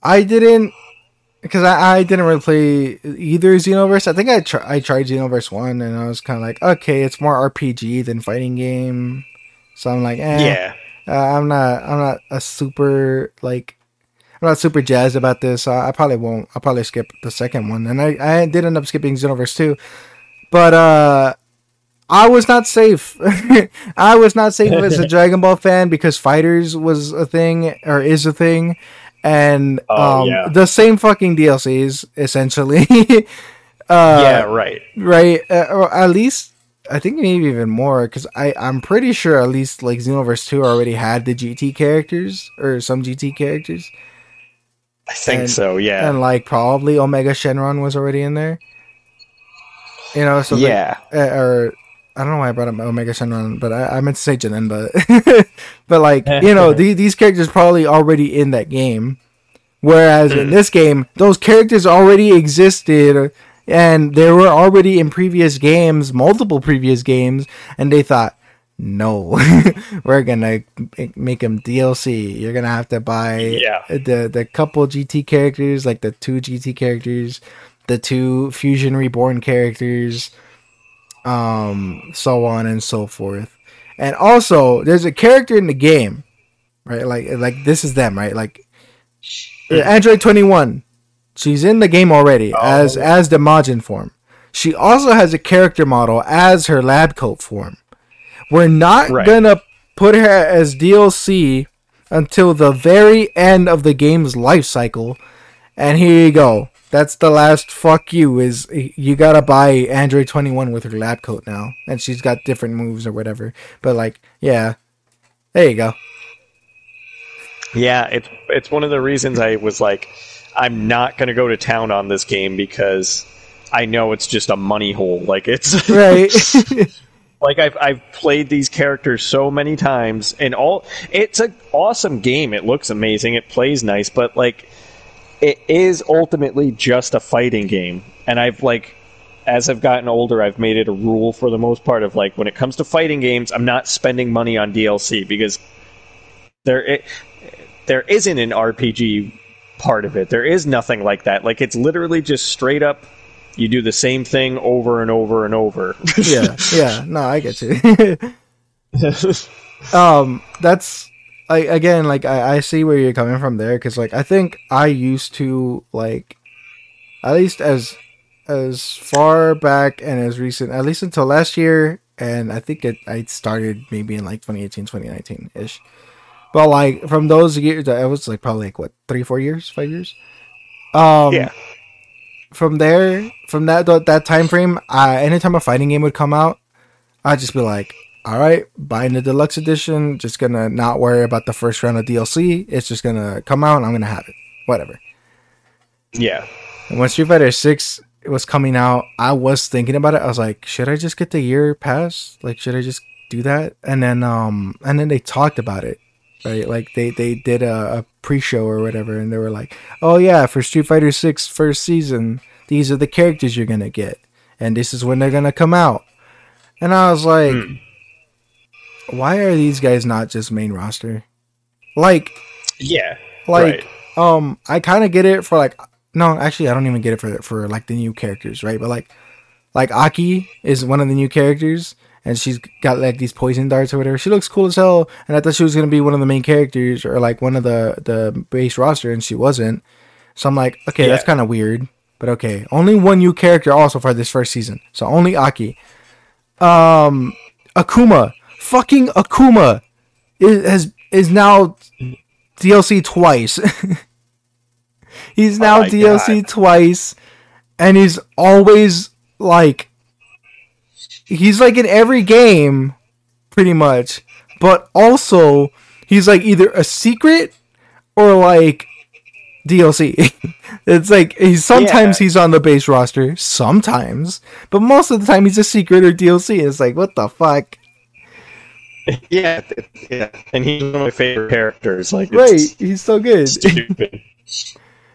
I didn't because I, I didn't really play either Xenoverse. I think I tr- I tried Xenoverse one and I was kind of like, okay, it's more RPG than fighting game. So I'm like, eh, yeah uh, I'm not I'm not a super like I'm not super jazzed about this. I, I probably won't. I'll probably skip the second one, and I I did end up skipping Xenoverse two, but uh. I was not safe. I was not safe as a Dragon Ball fan because Fighters was a thing or is a thing, and Oh, um, yeah. the same fucking DLCs essentially. uh, yeah right right. Uh, or at least I think maybe even more because I I'm pretty sure at least like Xenoverse Two already had the GT characters or some GT characters, I think And- so. Yeah. and like probably Omega Shenron was already in there. You know, so yeah. uh, or I don't know why I brought up Omega Shenron, but I, I meant to say Janemba, but but like you know these these characters probably already in that game, whereas in this game those characters already existed and they were already in previous games, multiple previous games, and they thought. No, we're gonna make them DLC. You're gonna have to buy Yeah. the the couple GT characters, like the two GT characters, the two Fusion Reborn characters, um, so on and so forth. And also, there's a character in the game, right? Like, like this is them, right? Like, Android Twenty One. She's in the game already oh. as as the Majin form. She also has a character model as her lab coat form. We're not Right. gonna put her as DLC until the very end of the game's life cycle. And here you go. That's the last fuck you is you gotta buy Android 21 with her lab coat now. And she's got different moves or whatever. But like, yeah. There you go. Yeah, it's it's one of the reasons I was like, I'm not going to go to town on this game because I know it's just a money hole. Like it's Right. like I've I've played these characters so many times, and all it's an awesome game. It looks amazing. It plays nice, but like it is ultimately just a fighting game. And I've like as I've gotten older, I've made it a rule for the most part of like when it comes to fighting games, I'm not spending money on DLC because there it, there isn't an RPG part of it. There is nothing like that. Like it's literally just straight up you do the same thing over and over and over. yeah. Yeah. No, I get you. um that's I again like I, I see where you're coming from there because like I think I used to like at least as as far back and as recent at least until last year and I think it I started maybe in like 2018 2019 ish but like from those years I was like probably like what three four years five years um yeah. from there, from that that, time frame, uh, anytime a fighting game would come out, I'd just be like, "All right, buying the deluxe edition. Just gonna not worry about the first round of DLC. It's just gonna come out, and I'm gonna have it. Whatever." Yeah. And when Street Fighter Six was coming out, I was thinking about it. I was like, "Should I just get the year pass? Like, should I just do that?" And then, um, and then they talked about it, right? Like they they did a, a pre-show or whatever, and they were like, "Oh yeah, for Street Fighter Six first season, these are the characters you're gonna get, and this is when they're gonna come out." And I was like, "Why are these guys not just main roster? Like, Yeah. like, um, I kind of get it for like." No, actually, I don't even get it for for like the new characters, right? But like, like Aki is one of the new characters, and she's got like these poison darts or whatever. She looks cool as hell, and I thought she was gonna be one of the main characters or like one of the the base roster, and she wasn't. So I'm like, okay, that's kind of weird, but okay. Only one new character also for this first season, so only Aki. Um, Akuma, fucking Akuma, is has is now DLC twice. he's now my DLC God. twice, and he's always like he's like in every game pretty much but also he's like either a secret or like DLC. it's like he's sometimes Yeah. he's on the base roster, sometimes, but most of the time he's a secret or DLC. It's like what the fuck, Yeah. Yeah. And he's one of my favorite characters. Like, right? He's so good. stupid.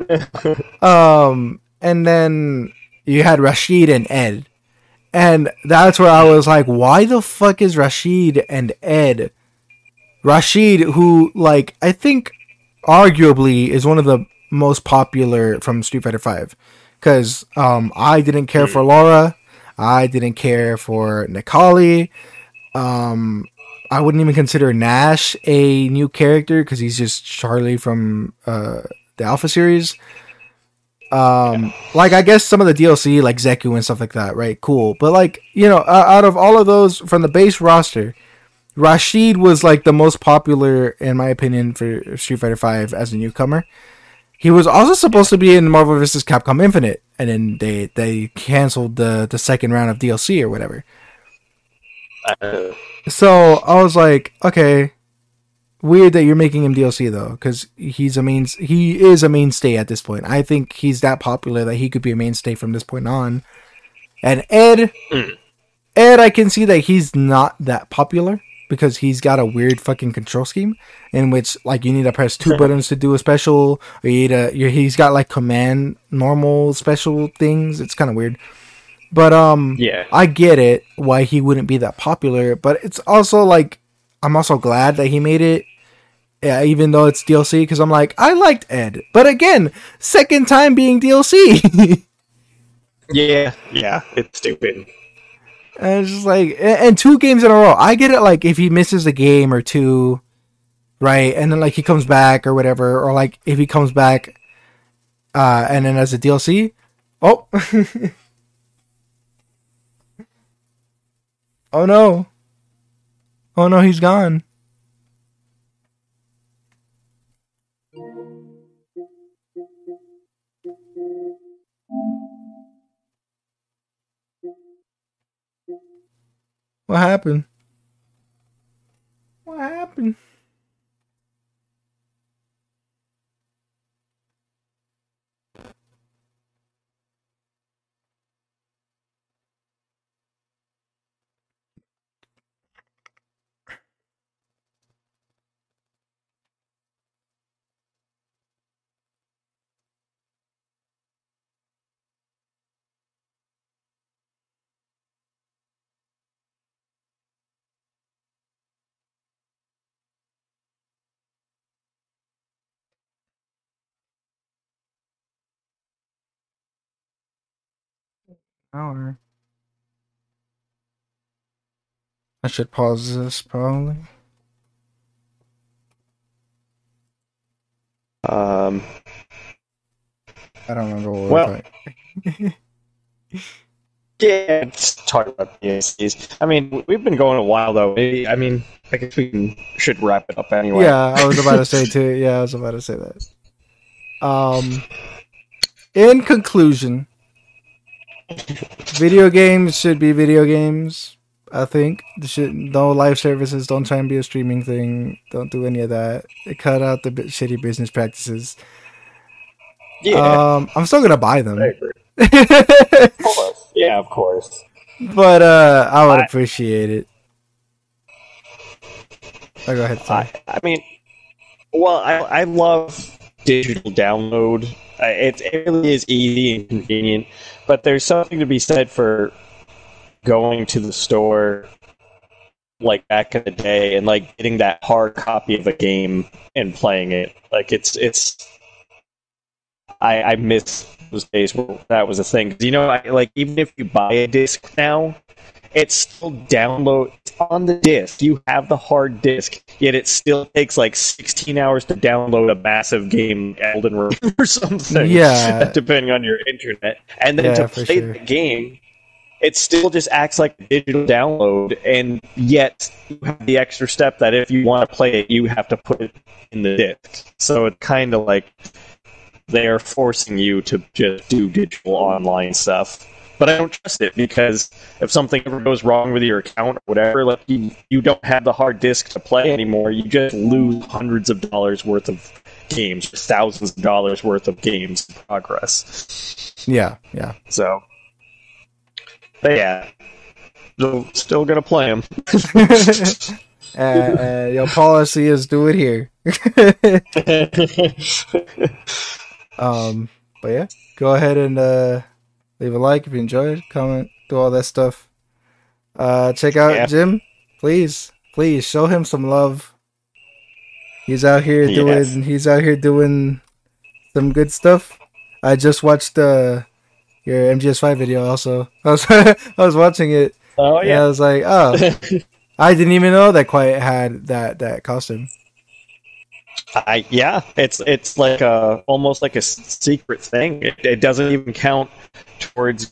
Um, and then you had Rashid and Ed, and that's where I was like, why the fuck is Rashid and Ed? Rashid, who like I think arguably is one of the most popular from Street Fighter Five, because um I didn't care for Laura, I didn't care for Necalli, um I wouldn't even consider Nash a new character because he's just Charlie from uh the Alpha series. Um, like I guess some of the DLC, like Zeku and stuff like that, right? Cool, but like you know, uh, out of all of those from the base roster, Rashid was like the most popular in my opinion for Street Fighter Five as a newcomer. He was also supposed to be in Marvel vs. Capcom Infinite, and then they they canceled the the second round of DLC or whatever. So I was like, okay, weird that you're making him DLC though, because he's a main. He is a mainstay at this point. I think he's that popular that he could be a mainstay from this point on. And Ed, Mm. Ed, I can see that he's not that popular because he's got a weird fucking control scheme in which like you need to press two buttons to do a special, or you need. You're, he's got like command normal special things. It's kind of weird. But um, yeah. I get it why he wouldn't be that popular, but it's also like I'm also glad that he made it. Yeah, even though it's DLC, because I'm like I liked Ed, but again, second time being DLC. Yeah. Yeah. It's stupid. and it's just like, and and two games in a row. I get it. Like if he misses a game or two, right, and then like he comes back or whatever, or like if he comes back, uh, and then as a DLC, oh, oh no, oh no, he's gone. What happened? What happened? Hour. I should pause this probably. Um. I don't remember what Well- we're talking. Yeah, just talk about DLCs. I mean, we've been going a while though. Maybe I mean, I guess we can, should wrap it up anyway. Yeah, I was about to say too. Yeah, I was about to say that. Um, in conclusion, video games should be video games. I think should no live services. Don't try and be a streaming thing. Don't do any of that. Cut out the bit shitty business practices. Yeah. Um, I'm still gonna buy them, Of course. Yeah, of course. but uh, I would I- appreciate it. Oh, go ahead. I, I mean, well, I I love digital download. Uh, It it really is easy and convenient, but there's something to be said for going to the store like back in the day and like getting that hard copy of a game and playing it. Like it's it's I I miss those days where that was a thing. You know, I, like even if you buy a disc now, it's still download it's on the disc. You have the hard disc, yet it still takes like 16 hours to download a massive game, Elden Ring or something. Yeah. depending on your internet, and then Yeah, to play sure. the game. It still just acts like a digital download, and yet you have the extra step that if you want to play it, you have to put it in the disc. So it's kind of like they are forcing you to just do digital online stuff. But I don't trust it because if something ever goes wrong with your account or whatever, like you, you don't have the hard disk to play anymore, you just lose hundreds of dollars worth of games, thousands of dollars worth of games in progress. Yeah, yeah. So, but yeah, still, still gonna play them. uh, uh, your policy is do it here. Um, but yeah, go ahead and uh, leave a like if you enjoyed, comment, do all that stuff. Uh, check out Yeah. Jim, please, please show him some love. He's out here Yes. doing. He's out here doing some good stuff. I just watched uh, your MGS5 video. Also, I was I was watching it. oh and I was like, oh, I didn't even know that Quiet had that that costume. I yeah, it's it's like a almost like a secret thing. It, it doesn't even count towards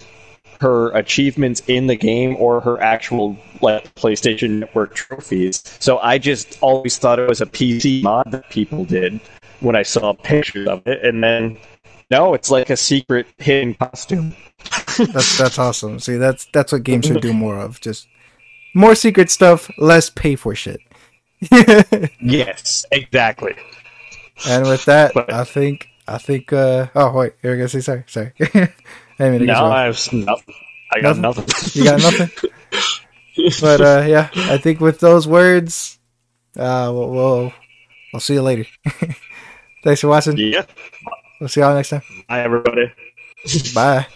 her achievements in the game or her actual like PlayStation Network trophies. So I just always thought it was a PC mod that people did when I saw pictures of it, and then no, it's like a secret hidden costume. That's that's awesome. See, that's that's what games should do more of. Just more secret stuff, less pay for shit. Yes, exactly. and with that, But- I think I think. uh Oh wait, you're gonna say sorry. Sorry. I didn't mean to cut you No, off. I have nothing. I got Nothing? nothing. You got nothing. but uh yeah, I think with those words, uh we'll we'll, we'll see you later. Thanks for watching. yeah. We'll see y'all next time. Bye, everybody. Bye.